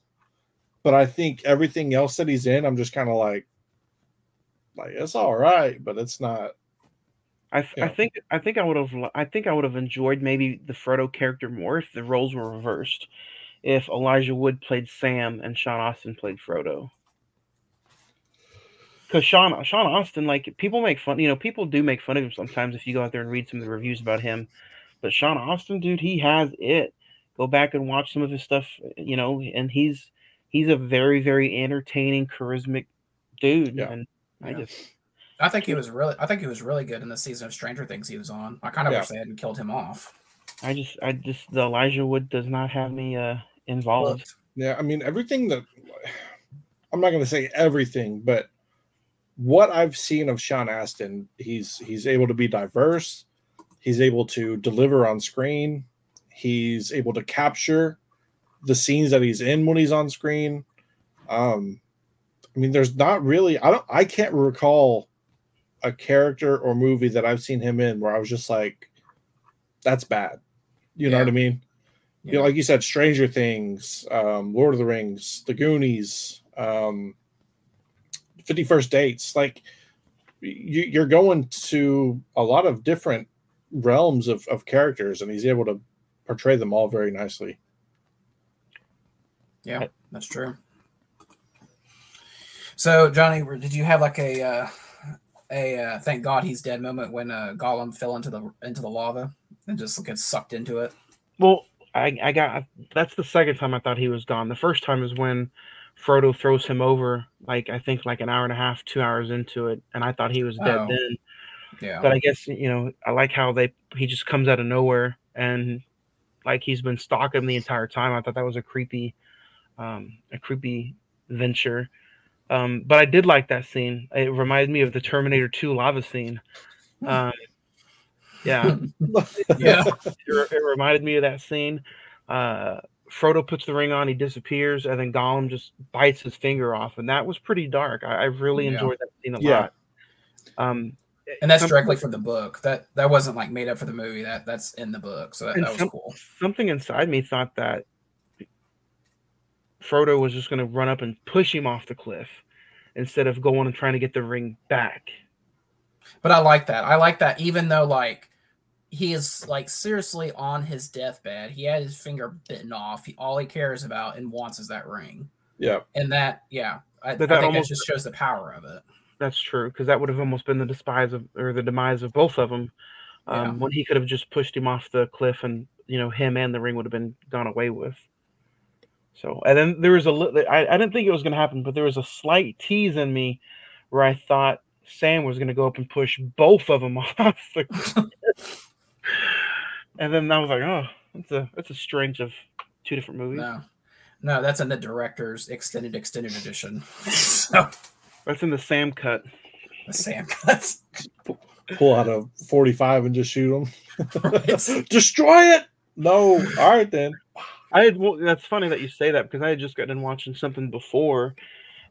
but I think everything else that he's in, I'm just kind of like like it's all right, but it's not I, th- I think I think I would have I think I would have enjoyed maybe the Frodo character more if the roles were reversed. If Elijah Wood played Sam and Sean Astin played Frodo. Because Sean Sean Astin, like people make fun, you know, people do make fun of him sometimes if you go out there and read some of the reviews about him. But Sean Astin, dude, he has it. Go back and watch some of his stuff, you know, and he's he's a very very entertaining, charismatic dude. Yeah. And I just I think he was really. I think he was really good in the season of Stranger Things he was on. I kind of Yeah. wish they hadn't killed him off. I just, I just, the Elijah Wood does not have me uh involved. Looked- Yeah, I mean everything that I'm not going to say everything, but what I've seen of Sean Astin, he's he's able to be diverse. He's able to deliver on screen. He's able to capture the scenes that he's in when he's on screen. Um, I mean, there's not really. I don't. I can't recall a character or movie that I've seen him in where I was just like, "That's bad." You know Yeah. what I mean? you know, like you said, Stranger Things, um, Lord of the Rings, The Goonies, um, Fifty First Dates. Like you, you're going to a lot of different realms of, of characters, and he's able to portray them all very nicely. Yeah, that's true. So, Johnny, did you have like a uh, a uh, thank God he's dead moment when uh, Gollum fell into the into the lava and just gets sucked into it? Well, I, I got that's the second time I thought he was gone. The first time is when Frodo throws him over, like I think like an hour and a half, two hours into it, and I thought he was dead Oh. then. Yeah, But I guess you know I like how they he just comes out of nowhere and like he's been stalking him the entire time. I thought that was a creepy, um, a creepy venture. Um, but I did like that scene. It reminded me of the Terminator 2 lava scene. Um, yeah, [LAUGHS] yeah, it, it reminded me of that scene. Uh, Frodo puts the ring on, he disappears, and then Gollum just bites his finger off, and that was pretty dark. I, I really Yeah. enjoyed that scene a Yeah. lot. Um, and that's directly from the book. That that wasn't like made up for the movie. That that's in the book. So that, that was some- cool. something inside me thought that Frodo was just going to run up and push him off the cliff instead of going and trying to get the ring back. But I like that. I like that. Even though like he is like seriously on his deathbed, he had his finger bitten off. He, all he cares about and wants is that ring. Yeah, And that, yeah, I, I But think that that almost- just shows the power of it. That's true because that would have almost been the despise of or the demise of both of them. Um, Yeah. When he could have just pushed him off the cliff, and you know him and the ring would have been gone away with. So, and then there was a little. I, I didn't think it was going to happen, but there was a slight tease in me where I thought Sam was going to go up and push both of them [LAUGHS] off the cliff. [LAUGHS] and then I was like, oh, that's a that's a strange of two different movies. No, no, that's in the director's extended extended edition. [LAUGHS] so That's in the Sam cut. the Sam cut. pull out a 45 and just shoot him. Right. [LAUGHS] Destroy it. No, all right then. I had well, that's funny that you say that because I had just gotten watching something before,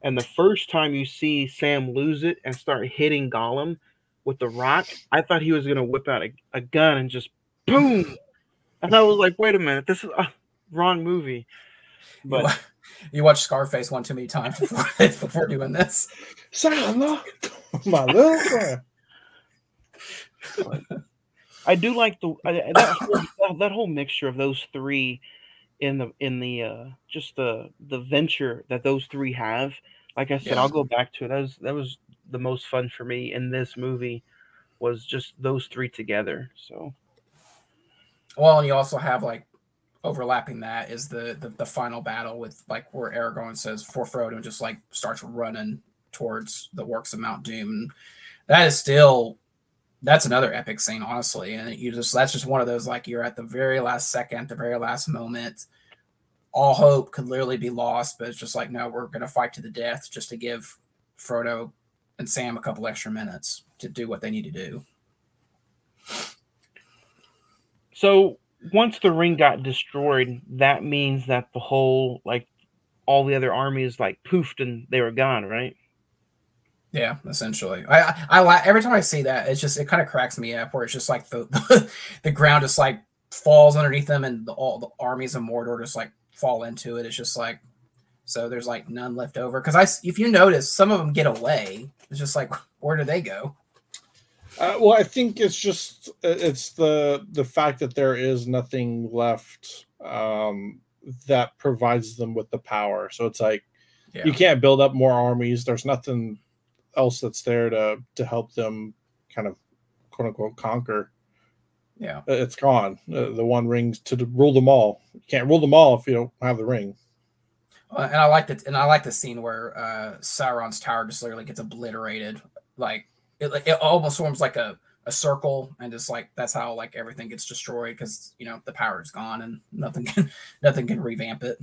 and the first time you see Sam lose it and start hitting Gollum with the rock, I thought he was gonna whip out a, a gun and just boom, and I was like, wait a minute, this is a wrong movie. You, But [LAUGHS] you watch Scarface one too many times before [LAUGHS] before doing this. Son, look, [LAUGHS] my little friend. I do like the I- that whole, that whole mixture of those three in the in the uh just the the venture that those three have. Like I said, Yeah. I'll go back to it. That was that was the most fun for me in this movie was just those three together. So Well, and you also have like overlapping that is the, the the final battle with like where Aragorn says for Frodo and just like starts running towards the works of Mount Doom. And that is still that's another epic scene, honestly. And you just that's just one of those like you're at the very last second, the very last moment. All hope could literally be lost, but it's just like no, we're gonna fight to the death just to give Frodo and Sam a couple extra minutes to do what they need to do. so once the ring got destroyed, that means that the whole like all the other armies like poofed and they were gone, right? Yeah, essentially. I I, I li- every time I see that, it's just it kind of cracks me up where it's just like [LAUGHS] the the, ground just like falls underneath them and the, all the armies of Mordor just like fall into it. It's just like so there's like none left over because I if you notice some of them get away. It's just like [LAUGHS] where do they go? Uh, well, I think it's just it's the the fact that there is nothing left um, that provides them with the power. So it's like Yeah. you can't build up more armies. There's nothing else that's there to to help them kind of quote unquote conquer. Yeah. Uh, It's gone. Uh, the one ring to rule them all. You can't rule them all if you don't have the ring. Uh, and I like that, and I like the scene where uh, Sauron's tower just literally gets obliterated. Like it, it almost forms like a, a circle, and just like that's how like everything gets destroyed because you know the power is gone and nothing can [LAUGHS] nothing can revamp it.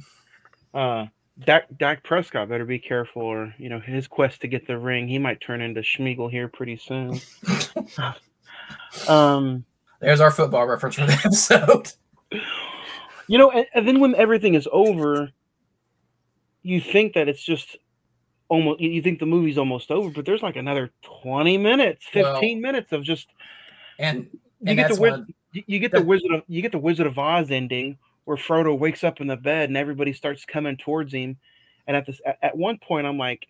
Uh, Dak Dak Prescott better be careful, or you know his quest to get the ring, he might turn into Smeagol here pretty soon. [LAUGHS] um, There's our football reference for the [LAUGHS] episode. you know, and, and then when everything is over, you think that it's just almost. You you think the movie's almost over, but there's like another twenty minutes, Well, fifteen minutes of just And you and get that's the one, you you get the Wizard of you get the Wizard of Oz ending where Frodo wakes up in the bed and everybody starts coming towards him, and at this at, at one point I'm like,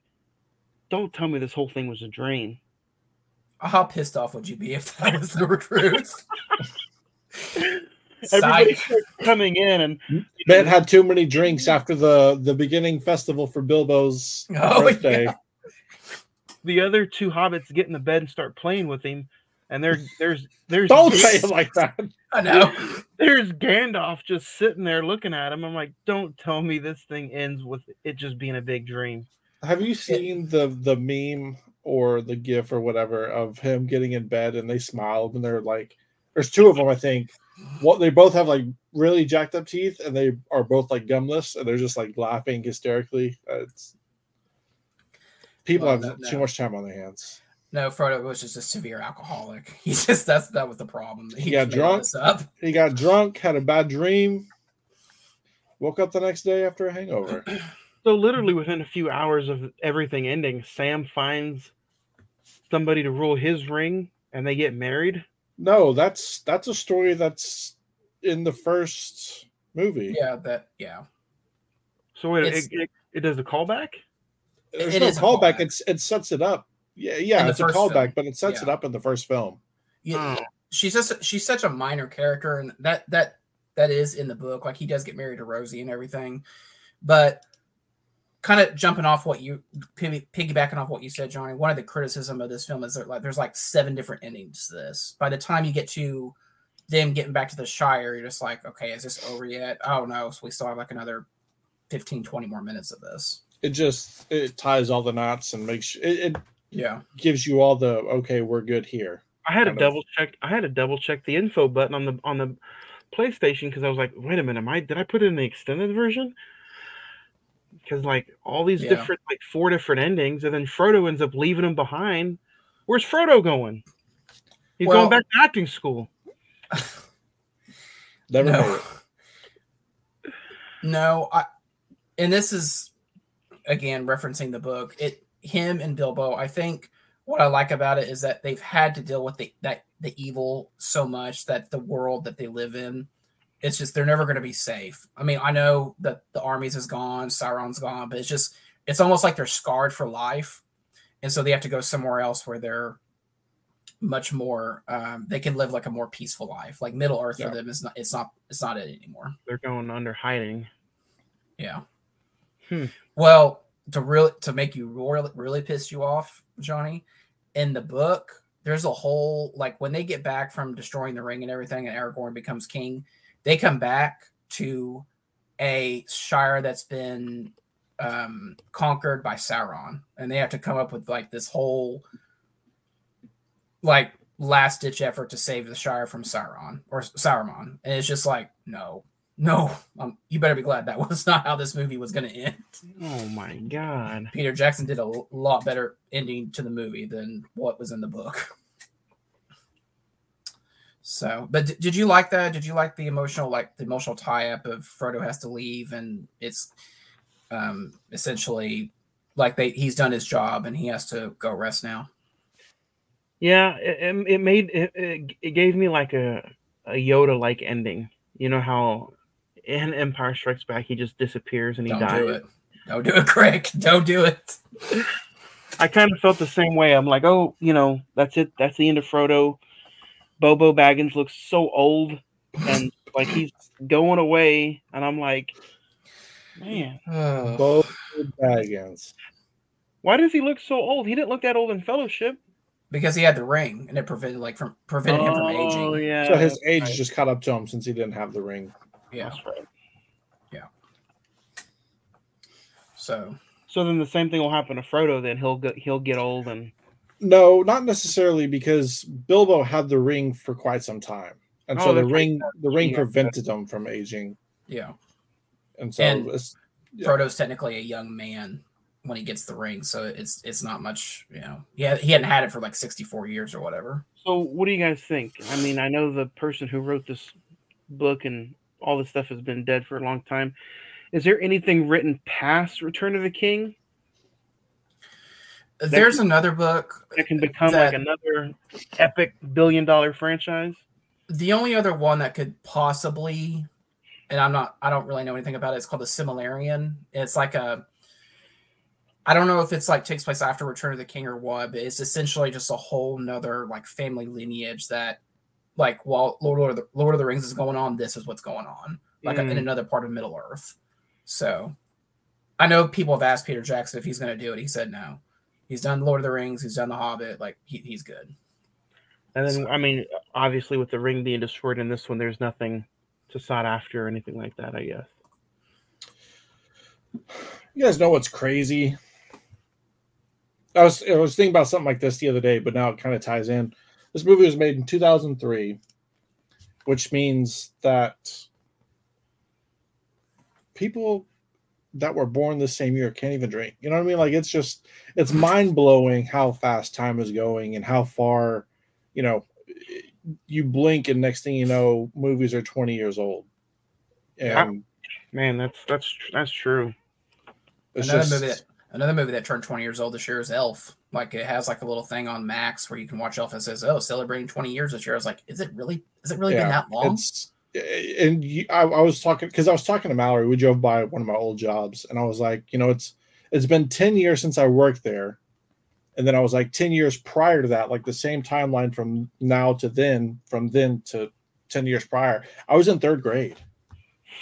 "Don't tell me this whole thing was a dream." how pissed off would you be if that was the [LAUGHS] truth? [LAUGHS] Everybody coming in, and hmm? Ben had too many drinks after the the beginning festival for Bilbo's Oh, birthday. yeah. the other two hobbits get in the bed and start playing with him, and there there's there's Don't say it like that. I know. there's Gandalf just sitting there looking at him. I'm like, "Don't tell me this thing ends with it just being a big dream." Have you seen the the meme or the gif or whatever of him getting in bed and they smile and they're like, there's two of them I think. What they both have like really jacked up teeth and they are both like gumless and they're just like laughing hysterically. Uh, It's people Well, have no, too no. much time on their hands. No, Frodo was just a severe alcoholic. [LAUGHS] He just that's that was the problem. He He got just made all drunk. Up. He got drunk, had a bad dream, woke up the next day after a hangover. [CLEARS THROAT] So literally within a few hours of everything ending, Sam finds somebody to rule his ring, and they get married. No, that's that's a story that's in the first movie. Yeah, that yeah. So wait, It's- it, it, it does a callback. There's It no is a callback. callback. It's it sets it up. Yeah, yeah, the it's a callback, film. but it sets it up in the first film. Yeah, Oh. she's just she's such a minor character, and that that that is in the book. Like he does get married to Rosie and everything, but kind of jumping off what you piggybacking off what you said, Johnny. One of the criticism of this film is that like there's like seven different endings to this. By the time you get to them getting back to the Shire, you're just like, okay, is this over yet? Oh no, so we still have like another 15, 20 more minutes of this. It just it ties all the knots and makes it, it Yeah, gives you all the okay, we're good here. I had to kind of- double check. I had to double check the info button on the on the PlayStation because I was like, wait a minute, am I did I put in the extended version? Because like all these Yeah. different like four different endings, and then Frodo ends up leaving him behind. Where's Frodo going? He's Well- going back to acting school. [LAUGHS] Never no. made it. No, I and this is again referencing the book. It him and Bilbo, I think what I like about it is that they've had to deal with the that the evil so much that the world that they live in, it's just they're never going to be safe. I mean, I know that the armies is gone, Sauron's gone, but it's just it's almost like they're scarred for life, and so they have to go somewhere else where they're much more um, they can live like a more peaceful life like middle earth Yeah. for them is not it's not it's not it anymore They're going under hiding. yeah. Hmm. Well, to really to make you really really piss you off, Johnny, in the book, there's a whole like when they get back from destroying the ring and everything, and Aragorn becomes king, they come back to a shire that's been um conquered by Sauron, and they have to come up with like this whole like last ditch effort to save the shire from Sauron or Saruman, and it's just like no, no, um, you better be glad that [LAUGHS] was not how this movie was going to end. Oh my god. Peter Jackson did a lot better ending to the movie than what was in the book. [LAUGHS] So, but d- did you like that? Did you like the emotional, like the emotional tie-up of Frodo has to leave and it's um essentially like they he's done his job and he has to go rest now. Yeah, it, it- made it, it, it gave me like a a Yoda like ending. You know how in Empire Strikes Back he just disappears and he Don't dies. do it. Don't do it, [LAUGHS] Craig. Don't do it. I kind of felt the same way. I'm like, oh, you know, that's it. That's the end of Frodo. Bilbo Baggins looks so old and like he's going away, and I'm like, man, Ugh. Both Baggins. why does he look so old? He didn't look that old in Fellowship. because he had the ring and it prevented like from prevented him from oh, aging. Oh, yeah. So his age right. just caught up to him since he didn't have the ring. Yeah. That's right. So So then the same thing will happen to Frodo. Then he'll get he'll get old and No, not necessarily because Bilbo had the ring for quite some time, and Oh, so the ring the ring Yeah. prevented him from aging, yeah, and so And- it's, Yeah. Frodo's technically a young man when he gets the ring, so it's it's not much. You know, yeah, he hadn't had it for like sixty four years or whatever. So, what do you guys think? I mean, I know the person who wrote this book and all this stuff has been dead for a long time. Is there anything written past Return of the King There's another book. that can become That- like another epic billion dollar franchise? The only other one that could possibly, and I'm not, I don't really know anything about it. It's called the Silmarillion. It's like a, I don't know if it's like takes place after Return of the King or what, but it's essentially just a whole nother like family lineage that, like, while Lord of the Lord of the Rings is going on, this is what's going on, like in Mm. another part of Middle Earth. So, I know people have asked Peter Jackson if he's going to do it. He said no. He's done Lord of the Rings. He's done The Hobbit. Like he, he's good. And then, So- I mean, obviously, with the ring being destroyed in this one, there's nothing to sought after or anything like that, I guess. you guys know what's crazy. I was I was thinking about something like this the other day, but now it kind of ties in. This movie was made in 2003, which means that people that were born the same year can't even drink. You know what I mean? Like it's just it's mind blowing how fast time is going and how far, you know, you blink and next thing you know, movies are 20 years old. Yeah. And Man, that's that's that's true. it's another just movie that another movie that turned 20 years old this year is Elf. Like it has like a little thing on Max where you can watch Elf and says, "Oh, celebrating 20 years this year." I was like, "Is it really? Is it really been that long?" It's and I, I was talking because I was talking to Mallory. We drove by one of my old jobs, and I was like, you know, it's it's been ten years since I worked there, and then I was like ten years prior to that, like the same timeline from now to then, from then to ten years prior. I was in third grade,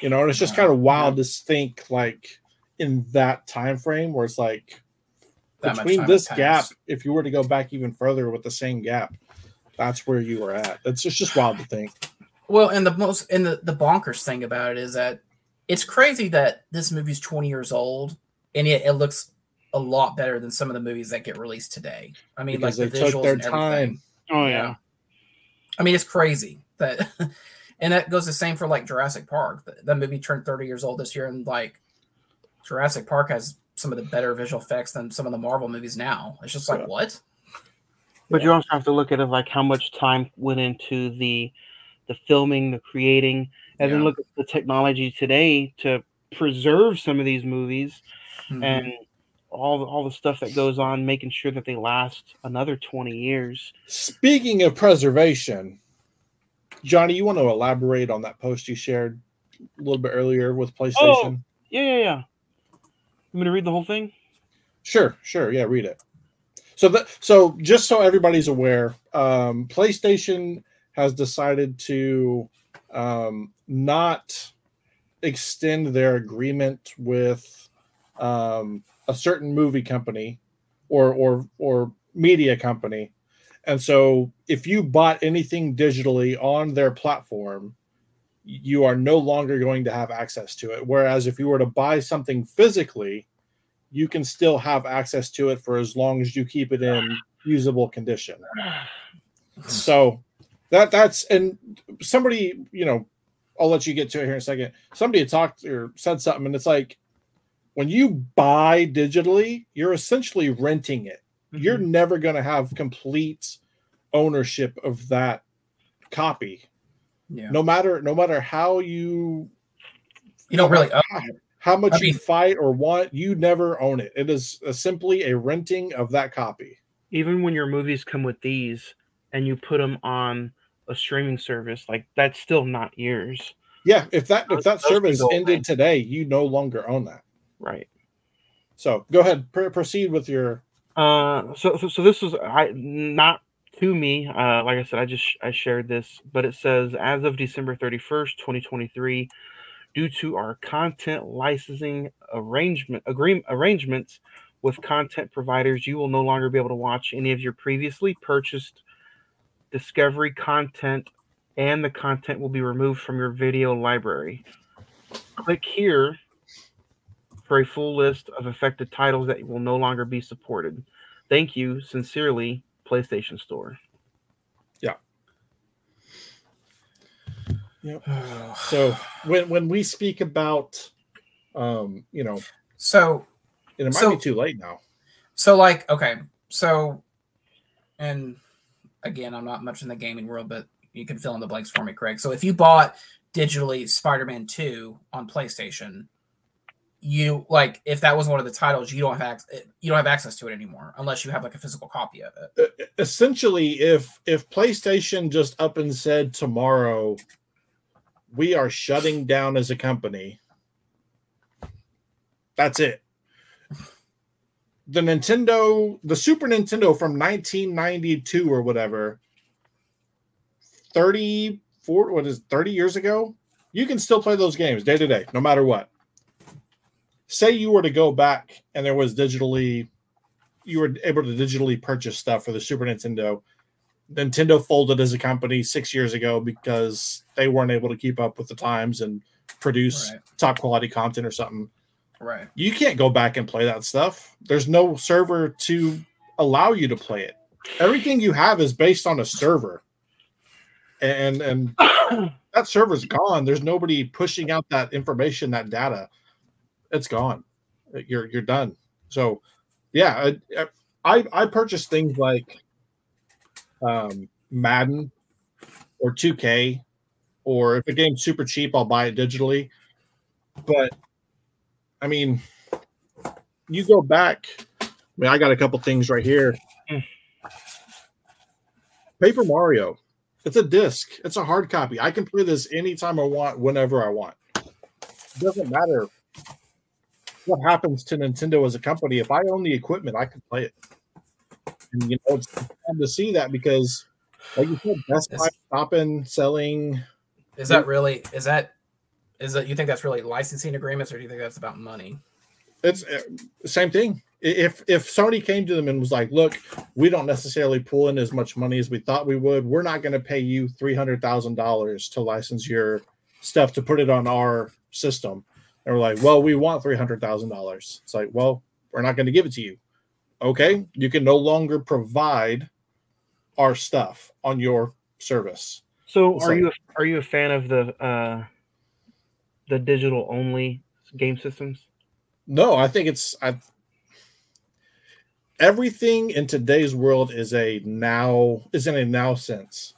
you know, and it's just kind of wild to think like in that time frame where it's like That between this gap, if you were to go back even further with the same gap, that's where you were at. It's just, just wild to think. Well, and the most and the the bonkers thing about it is that it's crazy that this movie's 20 years old and yet it looks a lot better than some of the movies that get released today. I mean, Because like they the took visuals their and everything. time. Oh Yeah. yeah. I mean, it's crazy that, [LAUGHS] and that goes the same for like Jurassic Park. That, that movie turned 30 years old this year, and like Jurassic Park has some of the better visual effects than some of the Marvel movies now. It's just like, Yeah. what? But you also have to look at it like how much time went into the the filming, the creating, and then look at the technology today to preserve some of these movies Mhm. and all the, all the stuff that goes on, making sure that they last another twenty years. Speaking of preservation, Johnny, you want to elaborate on that post you shared a little bit earlier with PlayStation? Yeah, yeah, yeah. You want me to read the whole thing? Sure, sure. Yeah, read it. So that so just so everybody's aware, um, PlayStation has decided to um, not extend their agreement with um, a certain movie company or or or media company. And so if you bought anything digitally on their platform, you are no longer going to have access to it. Whereas if you were to buy something physically, you can still have access to it for as long as you keep it in [SIGHS] usable condition. [SIGHS] So that that's and somebody, you know, I'll let you get to it here in a second. Somebody had talked or said something, and it's like when you buy digitally, you're essentially renting it. Mm-hmm. You're never going to have complete ownership of that copy, yeah. no matter no matter how you you don't really. how, own it. how much I you fight or want. You never own it. It is a, simply a renting of that copy. Even when your movies come with these and you put them on a streaming service, like that's still not yours, Yeah, if that if that service ended today, you no longer own that. right? So go ahead, pr- proceed with your Uh, so, so so this was I not to me. Uh, like I said, I just I shared this, but it says as of December thirty first, twenty twenty three, due to our content licensing arrangement agreement arrangements with content providers, you will no longer be able to watch any of your previously purchased Discovery content, and the content will be removed from your video library. Click here for a full list of affected titles that will no longer be supported. Thank you, sincerely, PlayStation Store. Yeah. Yep. [SIGHS] so when when we speak about, um, you know, so and it might So- be too late now. So like, okay, so and again, I'm not much in the gaming world, but you can fill in the blanks for me, Craig. So if you bought digitally Spider-Man 2 on PlayStation, you like if that was one of the titles, you don't have ac- you don't have access to it anymore unless you have like a physical copy of it. Essentially, if if PlayStation just up and said tomorrow, we are shutting down as a company. That's it. The Nintendo, the Super Nintendo from 1992 or whatever, 30, 40, what is 30 years ago, you can still play those games day to day, no matter what. Say you were to go back and there was digitally, you were able to digitally purchase stuff for the Super Nintendo. Nintendo folded as a company six years ago because they weren't able to keep up with the times and produce Right. top quality content or something Right. you can't go back and play that stuff. There's no server to allow you to play it. Everything you have is based on a server. And and [COUGHS] that server's gone. There's nobody pushing out that information, that data. It's gone. You're you're done. So yeah, I I, I purchased things like um Madden or 2K or if a game's super cheap, I'll buy it digitally. But I mean, you go back. I mean, I got a couple things right here. Mm. Paper Mario. It's a disc. It's a hard copy. I can play this anytime I want, whenever I want. It doesn't matter what happens to Nintendo as a company. If I own the equipment, I can play it. And you know, it's fun to see that because, like you said, Best Buy stopping selling. Is that really is that is that you think that's really licensing agreements or do you think that's about money? It's uh, same thing. If if Sony came to them and was like, "Look, we don't necessarily pull in as much money as we thought we would. We're not going to pay you three hundred thousand dollars to license your stuff to put it on our system," and we're like, "Well, we want three hundred thousand dollars." It's like, "Well, we're not going to give it to you." Okay, you can no longer provide our stuff on your service. So, It's are like- you a, are you a fan of the uh, the digital only game systems? No, I think it's I, everything in today's world is a now is in a now sense.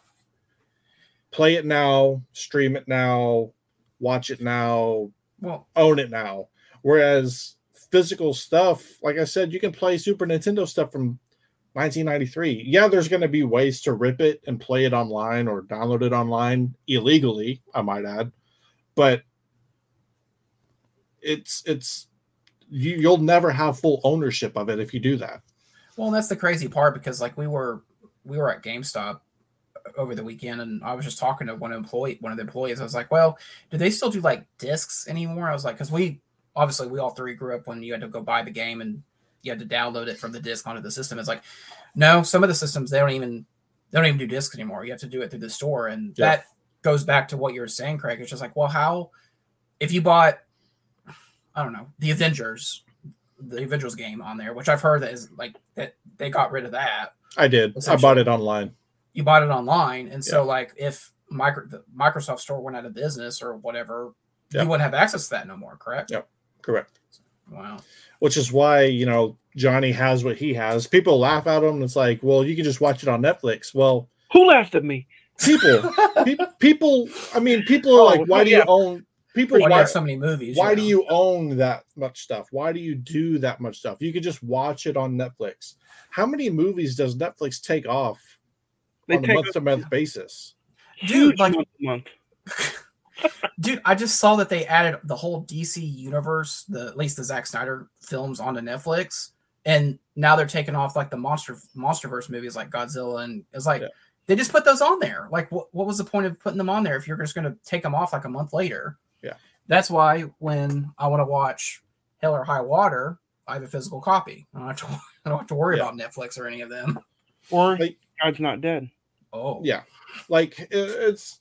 Play it now, stream it now, watch it now, Well, own it now. Whereas physical stuff, like I said, you can play Super Nintendo stuff from 1993. Yeah, there's going to be ways to rip it and play it online or download it online illegally, I might add. But it's it's you you'll never have full ownership of it if you do that. Well, that's the crazy part because like we were we were at GameStop over the weekend and I was just talking to one employee, one of the employees. I was like, "Well, do they still do like discs anymore?" I was like, "Cuz we obviously we all three grew up when you had to go buy the game and you had to download it from the disc onto the system." It's like, "No, some of the systems they don't even they don't even do discs anymore. You have to do it through the store." And Yeah. that goes back to what you were saying, Craig. It's just like, "Well, how if you bought I don't know, the Avengers the Avengers game on there, which I've heard that is like that they got rid of that. I did. I bought it online. You bought it online, and so like if micro the Microsoft Store went out of business or whatever, Yeah. you wouldn't have access to that no more. Correct? Yep. Correct. Wow. Which is why, you know, Johnny has what he has. People laugh at him. It's like, well, you can just watch it on Netflix. Well, Who laughed at me? people [LAUGHS] pe- people i mean people are Oh, like why do you own people watch do you why, have so many movies? why you do you own that much stuff why do you do that much stuff you could just watch it on netflix how many movies does netflix take off They on a month to month basis huge like- month month. [LAUGHS] Dude, I just saw that they added the whole DC universe, the at least the Zack Snyder films onto Netflix. and now they're taking off like the monster monsterverse movies like Godzilla and it's like Yeah. they just put those on there. Like what, what was the point of putting them on there if you're just going to take them off like a month later? Yeah. That's why when I want to watch Hell or High Water, I have a physical copy. I don't have to, [LAUGHS] I don't have to worry Yeah. about Netflix or any of them. Or Like- God's not dead. Oh, Yeah, like it's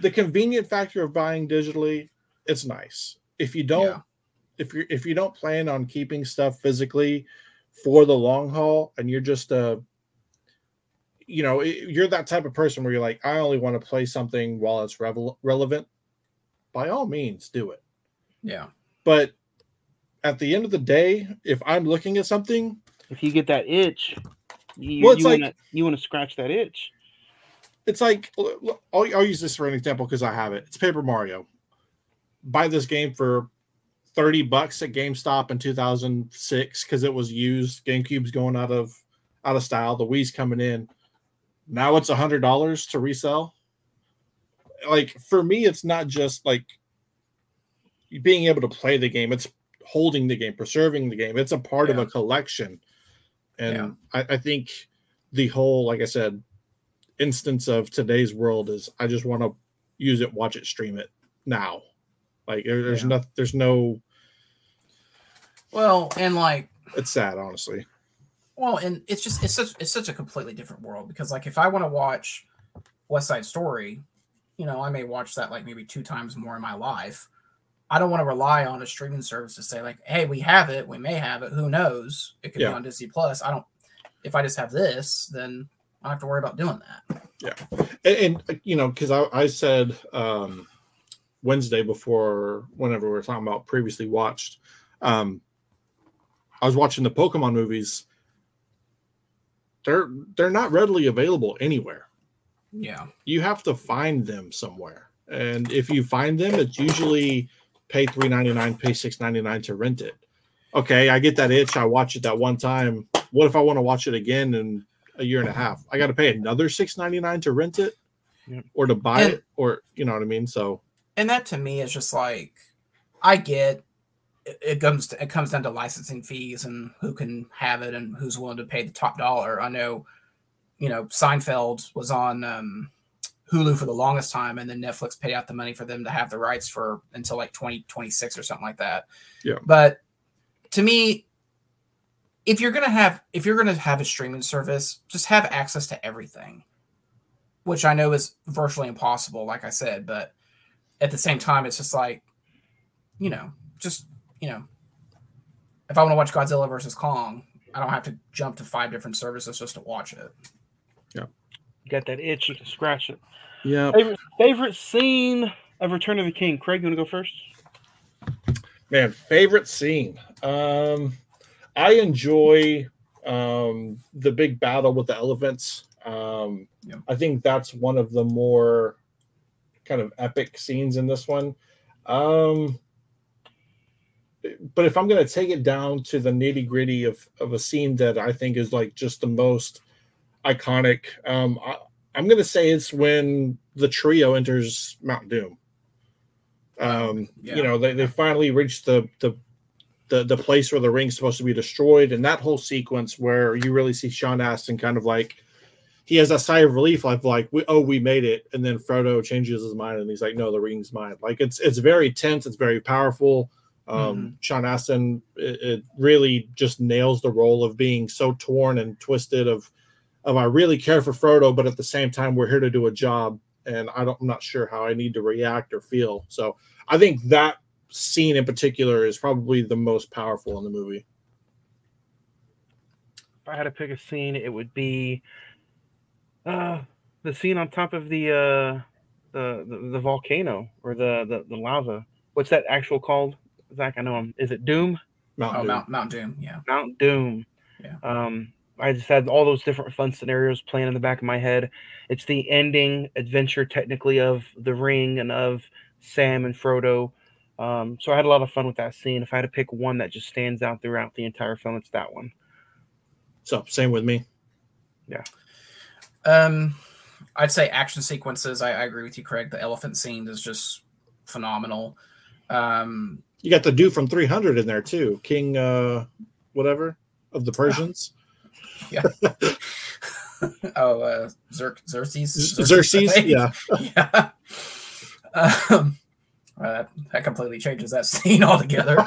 the convenient factor of buying digitally. It's nice if you don't Yeah. if you if you don't plan on keeping stuff physically for the long haul, and you're just a you know you're that type of person where you're like I only want to play something while it's revel- relevant. By all means, do it. yeah, But at the end of the day, if I'm looking at something, If you get that itch, you, Well, it's you like- wanna you wanna scratch that itch. it's like l- l- I'll, I'll use this for an example because I have it. It's Paper Mario. Buy this game for thirty bucks at GameStop in two thousand six because it was used. GameCube's going out of out of style. The Wii's coming in. Now it's a hundred dollars to resell. Like for me, it's not just like being able to play the game. It's holding the game, preserving the game. It's a part of a collection, and Yeah. I, I think the whole, like I said, instance of today's world is I just want to use it, watch it, stream it now. Like there, there's Yeah. no, there's no. well, and like It's sad, honestly. Well, and it's just it's such it's such a completely different world because like if I want to watch West Side Story, you know, I may watch that like maybe two times more in my life. I don't want to rely on a streaming service to say like, hey, we have it, we may have it, who knows? It could Yeah. be on Disney Plus. I don't. If I just have this, then I don't have to worry about doing that. and, and uh, you know because I, I said um wednesday before whenever we were talking about previously watched um i was watching the pokemon movies they're they're not readily available anywhere Yeah, you have to find them somewhere. And if you find them it's usually pay 399 pay 699 to rent it. Okay i get that itch. I watch it that one time. What if i want to watch it again in a year and a half? I got to pay another 699 to rent it? Yep. or to buy And- it? Or you know what i mean? So and that to me is just like I get it, it comes to, it comes down to licensing fees and who can have it and who's willing to pay the top dollar. I know, you know, Seinfeld was on um, Hulu for the longest time, and then Netflix paid out the money for them to have the rights for until like twenty twenty six or something like that. Yeah. But to me, if you're gonna have if you're gonna have a streaming service, just have access to everything, which I know is virtually impossible, like I said, but at the same time, it's just like, you know, just you know, if I want to watch Godzilla versus Kong, I don't have to jump to five different services just to watch it. You got that itch, you can scratch it. yeah Favorite, favorite scene of Return of the King. Craig, you want to go first? man favorite scene um i enjoy um the big battle with the elephants um Yeah. i think that's one of the more kind of epic scenes in this one um but if i'm going to take it down to the nitty gritty of of a scene that i think is like just the most iconic. Um I, i'm going to say it's when the trio enters mount doom um Yeah. you know they, they finally reach the the the the place where the ring's supposed to be destroyed and that whole sequence where you really see sean astin kind of like he has that sigh of relief like like we, oh we made it and then frodo changes his mind and he's like no the ring's mine. Like it's it's very tense it's very powerful. Um sean astin it, it really just nails the role of being so torn and twisted of of i really care for frodo but at the same time we're here to do a job and i don't i'm not sure how i need to react or feel so i think that scene in particular is probably the most powerful in the movie If I had to pick a scene, it would be uh, the scene on top of the uh, the, the the volcano or the, the the lava. What's that actual called? Zach, I know him. Is it Doom? Mount Oh, Doom. Mount Mount Doom, yeah. Mount Doom. Yeah. Um, I just had all those different fun scenarios playing in the back of my head. It's the ending adventure, technically, of the ring and of Sam and Frodo. Um, so I had a lot of fun with that scene. If I had to pick one that just stands out throughout the entire film, it's that one. so same with me Yeah. Um, I'd say action sequences. I, I agree with you, Craig. The elephant scene is just phenomenal. Um, you got the dude from 300 in there too king uh whatever of the Persians. [LAUGHS] oh, uh, Xer- Xerxes. Xerxes, think. yeah. [LAUGHS] yeah. Um, uh, that completely changes that [LAUGHS] scene altogether.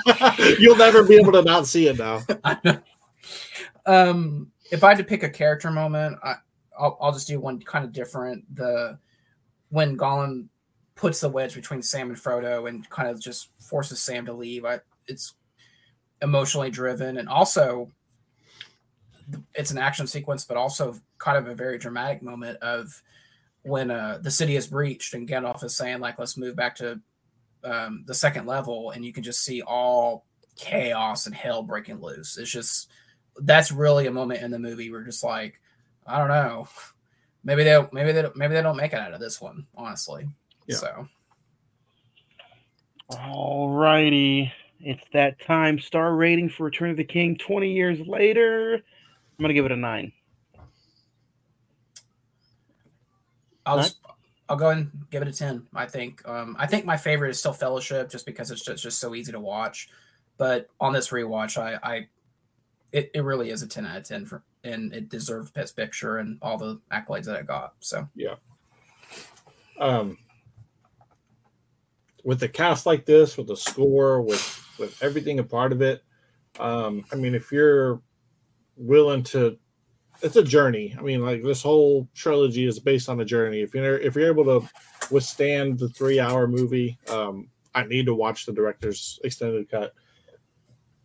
You'll never be able to not see it now. Um, if I had to pick a character moment, I, I'll, I'll just do one kind of different. The when Gollum puts the wedge between Sam and Frodo and kind of just forces Sam to leave. I, it's emotionally driven and also it's an action sequence, but also kind of a very dramatic moment of when uh, the city is breached and Gandalf is saying like, "Let's move back to um, the second level," and you can just see all chaos and hell breaking loose. It's just that's really a moment in the movie where just like, I don't know, maybe they maybe they don't, maybe they don't make it out of this one, honestly. Yeah. So All righty. It's that time. Star rating for Return of the King 20 years later. I'm going to give it a nine. I'll just, I'll go and give it a ten. I think um, I think my favorite is still Fellowship, just because it's just, just so easy to watch. But on this rewatch, I, I it, it really is a ten out of ten for, and it deserved Best Picture and all the accolades that it got. So yeah. um, with the cast like this, with the score, with with everything a part of it. Um, I mean, if you're willing to, it's a journey. I mean, like this whole trilogy is based on a journey. If you're if you're able to withstand the three hour movie, um, I need to watch the director's extended cut.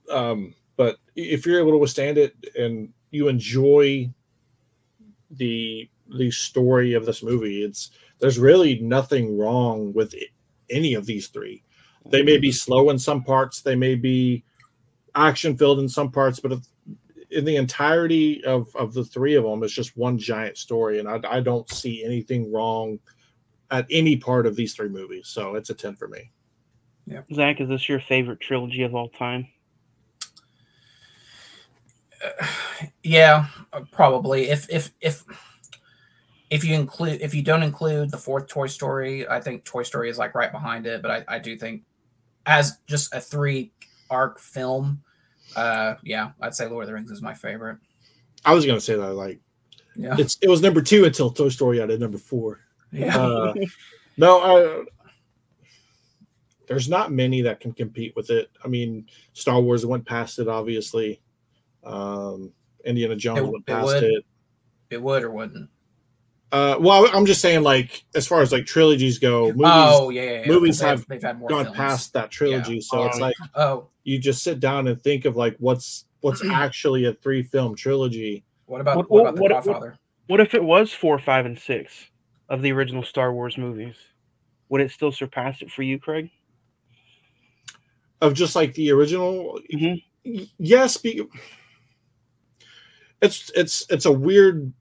Um, but if you're able to withstand it and you enjoy the the story of this movie, it's there's really nothing wrong with it- any of these three. They may be slow in some parts, they may be action filled in some parts, but if, in the entirety of, of the three of them, it's just one giant story. And I, I don't see anything wrong at any part of these three movies. So it's a 10 for me. Yeah. Zach, is this your favorite trilogy of all time? [SIGHS] yeah, uh, probably if if if if you include if you don't include the fourth Toy Story, I think Toy Story is like right behind it. But I, I do think as just a three arc film, uh, yeah, I'd say Lord of the Rings is my favorite. I was to say that like Yeah, it's it was number two until Toy Story out of number four. yeah. Uh, [LAUGHS] no, I, there's not many that can compete with it. I mean, Star Wars went past it, obviously. Um, Indiana Jones It- went it past would. it. it would or wouldn't. Uh, well, I'm just saying, like, as far as like trilogies go, movies oh yeah, yeah, yeah, movies have they've had more gone films. past that trilogy. So it's Um, like Oh, you just sit down and think of like what's what's [CLEARS THROAT] actually a three film trilogy. what about What- what, about the what- what- Godfather? What if it was four, five, and six of the original Star Wars movies? Would it still surpass it for you, Craig? of just like the original Mhm. yes be, it's it's it's a weird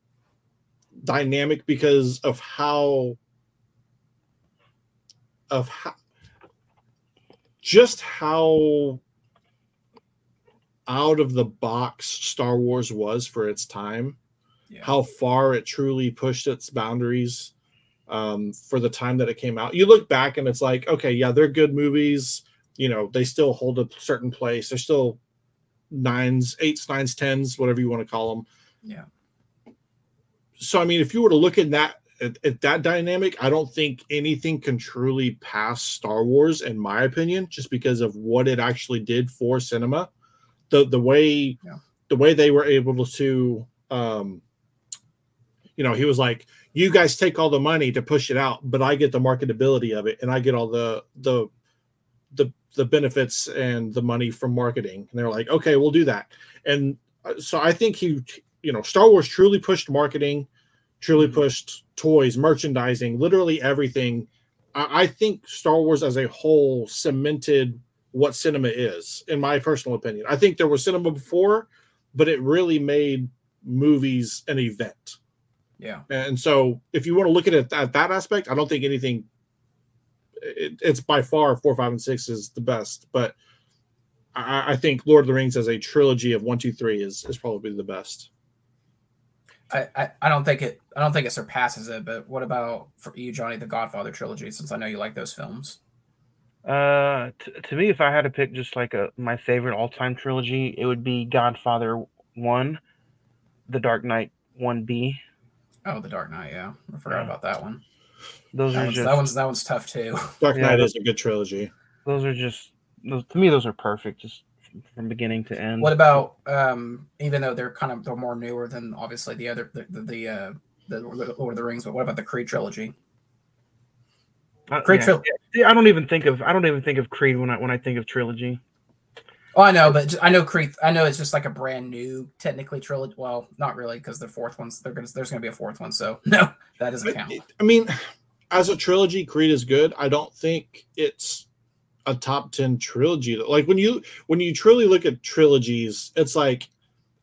dynamic because of how of how just how out of the box Star Wars was for its time Yeah. how far it truly pushed its boundaries um, for the time that it came out. You look back and it's like, okay, yeah, they're good movies. You know, they still hold a certain place. They're still nines, eights, nines, tens, whatever you want to call them. Yeah. So, I mean, if you were to look at that at, at that dynamic, I don't think anything can truly pass Star Wars, in my opinion, just because of what it actually did for cinema. The the way Yeah. the way they were able to um you know, he was like, "You guys take all the money to push it out, but I get the marketability of it, and I get all the the the the benefits and the money from marketing." And they're like, "Okay, we'll do that." And uh, so I think he, you know, Star Wars truly pushed marketing, truly Mhm. pushed toys, merchandising, literally everything. I, I think Star Wars as a whole cemented what cinema is, in my personal opinion. I think there was cinema before, but it really made movies an event. Yeah. And so, if you want to look at it at that aspect, I don't think anything. It, it's by far four, five, and six is the best, but I, I think Lord of the Rings as a trilogy of one, two, three is is probably the best. I, I, I don't think it I don't think it surpasses it, but what about for you, Johnny, the Godfather trilogy, since I know you like those films? Uh, t- to me, if I had to pick just like a my favorite all time trilogy, it would be Godfather one, The Dark Knight one B. Oh, The Dark Knight. Yeah, I forgot Yeah. about that one. Those That are one's, just that one's that one's tough too. [LAUGHS] Dark Yeah, Knight is a good trilogy. those are just those, to me those are perfect just from beginning to end. What about um even though they're kind of they're more newer than obviously the other the the, the uh the Lord of the Rings, but what about the Creed trilogy? Uh, Creed yeah. tril- See, I don't even think of I don't even think of Creed when I when I think of trilogy. Oh, I know, but I know Creed. I know it's just like a brand new, technically trilogy. Well, not really, because the fourth one's they're gonna there's gonna be a fourth one. So [LAUGHS] no, that doesn't But count. I mean, as a trilogy, Creed is good. I don't think it's a top ten trilogy. Like when you when you truly look at trilogies, it's like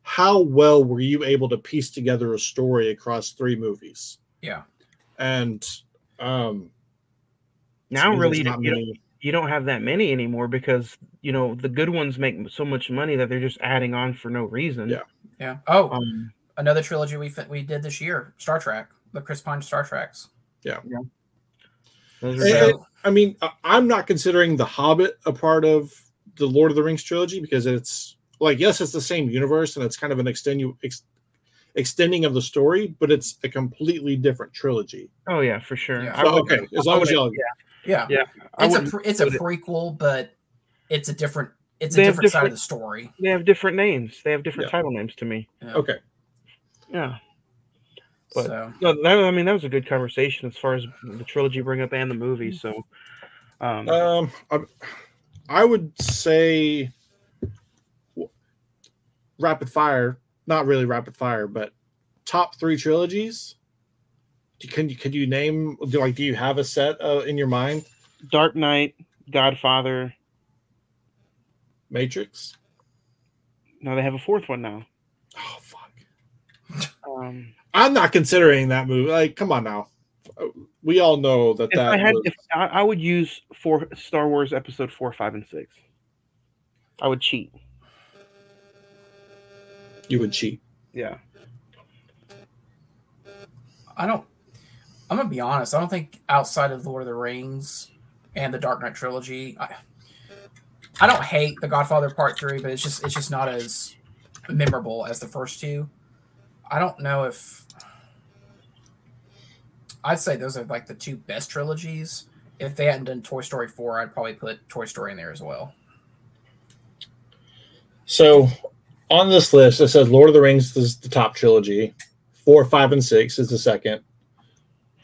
how well were you able to piece together a story across three movies? Yeah. And um Now there's really you don't, you, don't, many- you don't have that many anymore because you know the good ones make so much money that they're just adding on for no reason. Yeah. Yeah. Oh, Um, another trilogy we fi- we did this year, Star Trek, the Chris Pine Star Treks. Yeah. And- are So- I mean, I- I'm not considering The Hobbit a part of the Lord of the Rings trilogy because it's like, yes, it's the same universe and it's kind of an extenu- ex- extending of the story, but it's a completely different trilogy. oh yeah, for sure. Yeah. So, okay, as long as y'all, Yeah, Yeah, I it's a pre- it's a put it- prequel, but it's a different it's a They have different side of the story. they have different names. They have different Yeah. title names to me. okay. Yeah. But- so No, that, I mean that was a good conversation as far as the trilogy bring up and the movie. So, um, Um, I, I would say rapid fire, not really rapid fire, but top three trilogies. Do- Can you can you name do like do you have a set uh, in your mind? Dark Knight, Godfather. Matrix. No, they have a fourth one now. Oh fuck! Um, I'm not considering that movie. Like, come on now. Uh, We all know that if that I had, was- if I, I would use for Star Wars Episode four, five, and six. I would cheat. you would cheat. Yeah. I don't. I'm gonna be honest. I don't think outside of Lord of the Rings and the Dark Knight trilogy, I, I don't hate the Godfather Part Three, but it's just it's just not as memorable as the first two. I don't know if I'd say those are like the two best trilogies. If they hadn't done Toy Story four, I'd probably put Toy Story in there as well. So on this list, it says Lord of the Rings is the top trilogy. Four, five, and six is the second.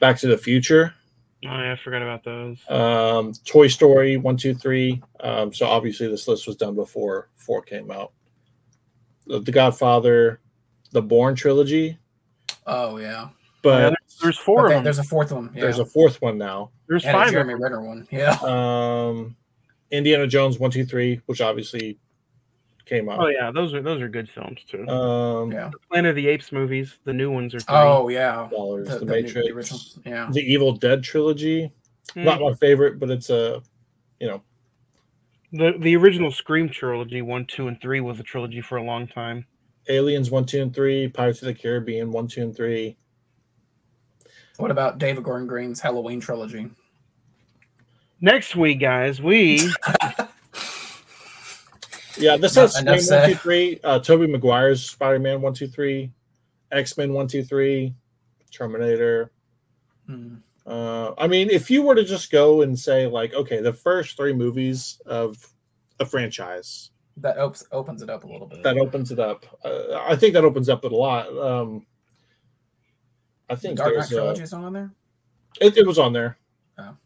Back to the Future, Oh yeah, I forgot about those. um, Toy Story one, two, three. Um, so obviously this list was done before four came out. The, the Godfather, the Bourne trilogy, Oh yeah, but Yeah, There's four Okay, of them. there's There's, a fourth one. Yeah, there's a fourth one now. and a five. of Jeremy them. Renner one. Yeah. Um, Indiana Jones one, two, three, which obviously came out. Oh yeah, those are those are good films too. Um, Yeah. Planet of the Apes movies, the new ones are. Three. Oh yeah. dollars. The, The, the new- Matrix, the. Yeah. the Evil Dead trilogy. Mm. Not my favorite, but it's a, you know, the the original Scream trilogy, one, two, and three, was a trilogy for a long time. Aliens one, two, and three, Pirates of the Caribbean one, two, and three. What about David Gordon Green's Halloween trilogy? Next week, guys, we [LAUGHS] Yeah, this Enough- has enough Spider-Man one, said. two, three. Uh, Tobey Maguire's Spider-Man one, two, three. X-Men one, two, three. Terminator. Hmm. Uh, I mean, if you were to just go and say like, okay, the first three movies of a franchise, That opens opens it up a little bit. that opens it up. Uh, I think that opens up it a lot. Um, I think Dark Knight there's, trilogy is on there. it, it was on there. Oh.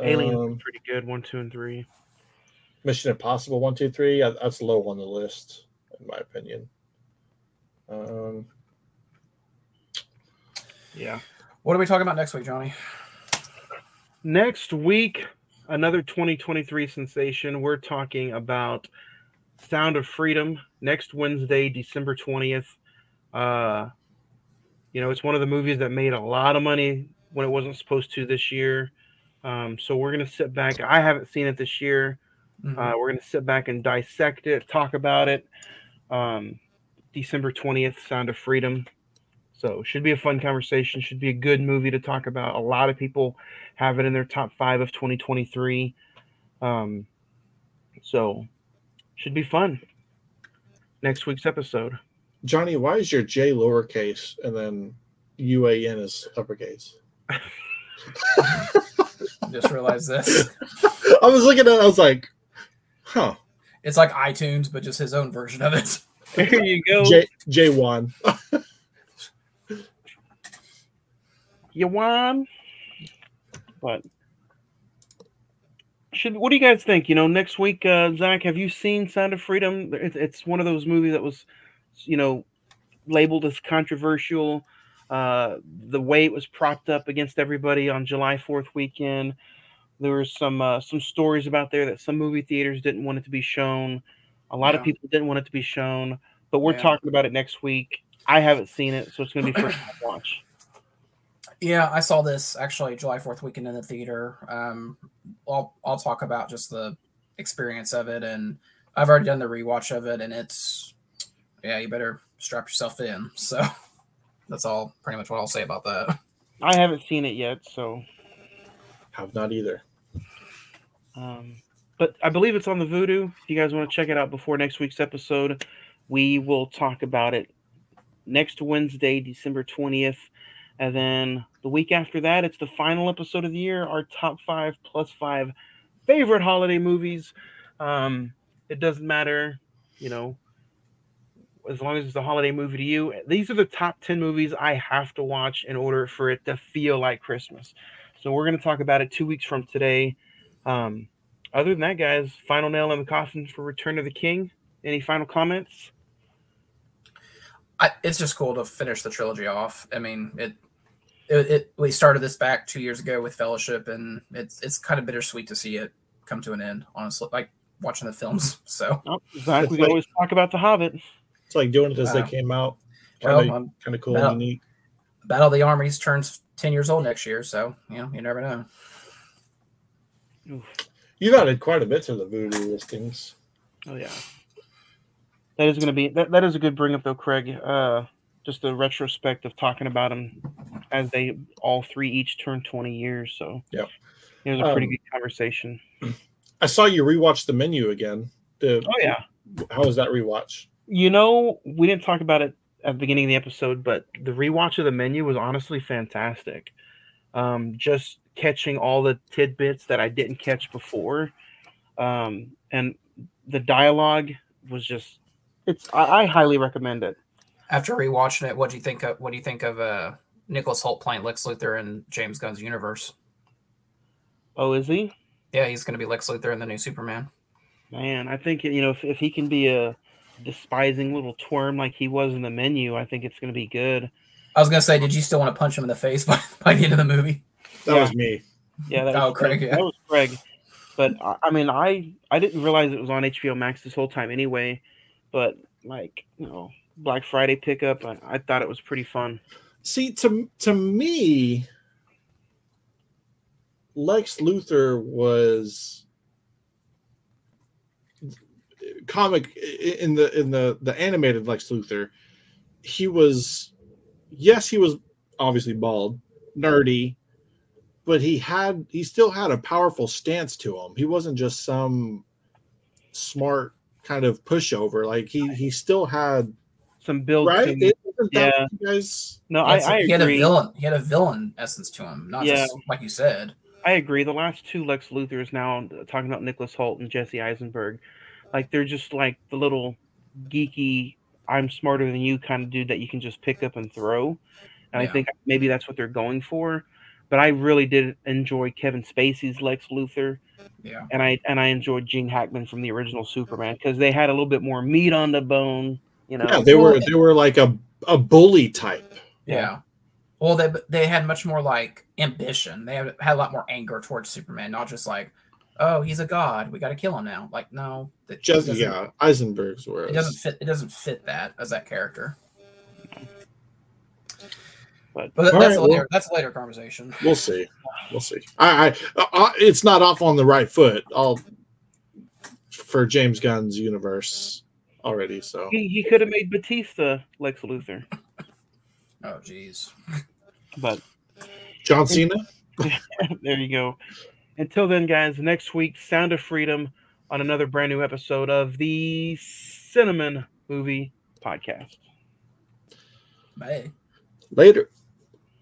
Aliens Um, pretty good, one, two, and three. Mission Impossible one, two, three. That's low on the list, in my opinion. Um, Yeah. What are we talking about next week, Johnny? Next week, another 2023 sensation. We're talking about Sound of Freedom next Wednesday, December 20th. Uh, you know, it's one of the movies that made a lot of money when it wasn't supposed to this year. Um, so we're gonna sit back. I haven't seen it this year. Mhm. Uh, we're gonna sit back and dissect it, talk about it. Um, December 20th, Sound of Freedom. So should be a fun conversation. Should be a good movie to talk about. A lot of people have it in their top five of 2023. Um, so should be fun. next week's episode. Johnny, why is your J lowercase and then UAN is uppercase? [LAUGHS] Just realized this. [LAUGHS] I was looking at it, I was like, huh. It's like iTunes, but just his own version of it. [LAUGHS] There you go. J J1. you won. But should what do you guys think? You know, next week, uh, Zach, have you seen Sound of Freedom? It's, it's one of those movies that was, you know, labeled as controversial. Uh, the way it was propped up against everybody on July Fourth weekend. There were some uh, some stories about there that some movie theaters didn't want it to be shown. A lot of people didn't want it to be shown, but we're Yeah. talking about it next week. I haven't seen it, so it's going to be first [CLEARS THROAT] time watch. Yeah, I saw this actually July Fourth weekend in the theater. Um, I'll I'll talk about just the experience of it, and I've already done the rewatch of it, and it's yeah, you better strap yourself in. [LAUGHS] So that's all pretty much what I'll say about that. I haven't seen it yet, so Have not either. Um, but I believe it's on the Vudu. If you guys want to check it out before next week's episode, we will talk about it next Wednesday, December 20th. And then the week after that, it's the final episode of the year, our top five plus five favorite holiday movies. Um, it doesn't matter, you know, as long as it's a holiday movie to you. These are the top 10 movies I have to watch in order for it to feel like Christmas. So we're going to talk about it two weeks from today. Um, other than that, guys, final nail in the coffin for Return of the King. Any final comments? I, it's just cool to finish the trilogy off. I mean, it, it it we started this back two years ago with Fellowship, and it's it's kind of bittersweet to see it come to an end. Honestly, like watching the films. [LAUGHS] So Oh, Zach, we can always talk about The Hobbit. It's like doing it as they came out. Kind of, um, kind of cool Well, and unique. Battle of the Armies turns ten years old next year, so you know you never know. You've added quite a bit to the Vudu listings. Oh yeah, that is going to be that, that is a good bring up though, Craig. Uh, just the retrospect of talking about them as they all three each turned twenty years. So yeah, it was a pretty Um, good conversation. [CLEARS THROAT] I saw you rewatch the menu again. The, Oh yeah, How was that rewatch? you know we didn't talk about it at the beginning of the episode, but the rewatch of the menu was honestly fantastic. Um, just catching all the tidbits that I didn't catch before, um, and the dialogue was just it's I, I highly recommend it. After rewatching it, what do you think of what do you think of uh Nicholas Hoult playing Lex Luthor in James Gunn's universe? Oh, is he? Yeah, he's going to be Lex Luthor in the new Superman. Man, I think you know if, if he can be a despising little twerm like he was in the menu, I think it's going to be good. I was going to say, did you still want to punch him in the face [LAUGHS] by, by the end of the movie? That Yeah. was me. Yeah, that Oh, was Craig, That yeah. was Craig. But I, I mean, I I didn't realize it was on HBO Max this whole time anyway. But like you know, Black Friday pickup, I, I thought it was pretty fun. See, to to me, Lex Luthor was comic in the in the the animated Lex Luthor. He was, yes, he was obviously bald, nerdy, but he had he still had a powerful stance to him. He wasn't just some smart kind of pushover. Like he he still had Some build, right. some- Isn't that yeah. what you guys? no, He I, had some- I he had a villain. He had a villain essence to him, not Yeah. just like you said. I agree. The last two Lex Luthors now uh, talking about Nicholas Hoult and Jesse Eisenberg, like they're just like the little geeky, I'm smarter than you kind of dude that you can just pick up and throw. And I think maybe that's what they're going for. But I really did enjoy Kevin Spacey's Lex Luthor, Yeah. and I and I enjoyed Gene Hackman from the original Superman because they had a little bit more meat on the bone. You know, Yeah, they were they were like a a bully type. Yeah. Well, they they had much more like ambition. They had, had a lot more anger towards Superman, not just like, oh, he's a god, we got to kill him now. Like, no, that Just yeah, Eisenberg's were. it doesn't fit. It doesn't fit that as that character. But- but that's right, a later. well- that's a later conversation. We'll see. We'll see. I, I, I it's not off on the right foot. I'll for James Gunn's universe already. So he, he could have made Bautista Lex Luthor, Oh, jeez. but John Cena. [LAUGHS] there you go. Until then, guys, next week, Sound of Freedom on another brand new episode of the Cine-Men movie podcast. Bye. Later.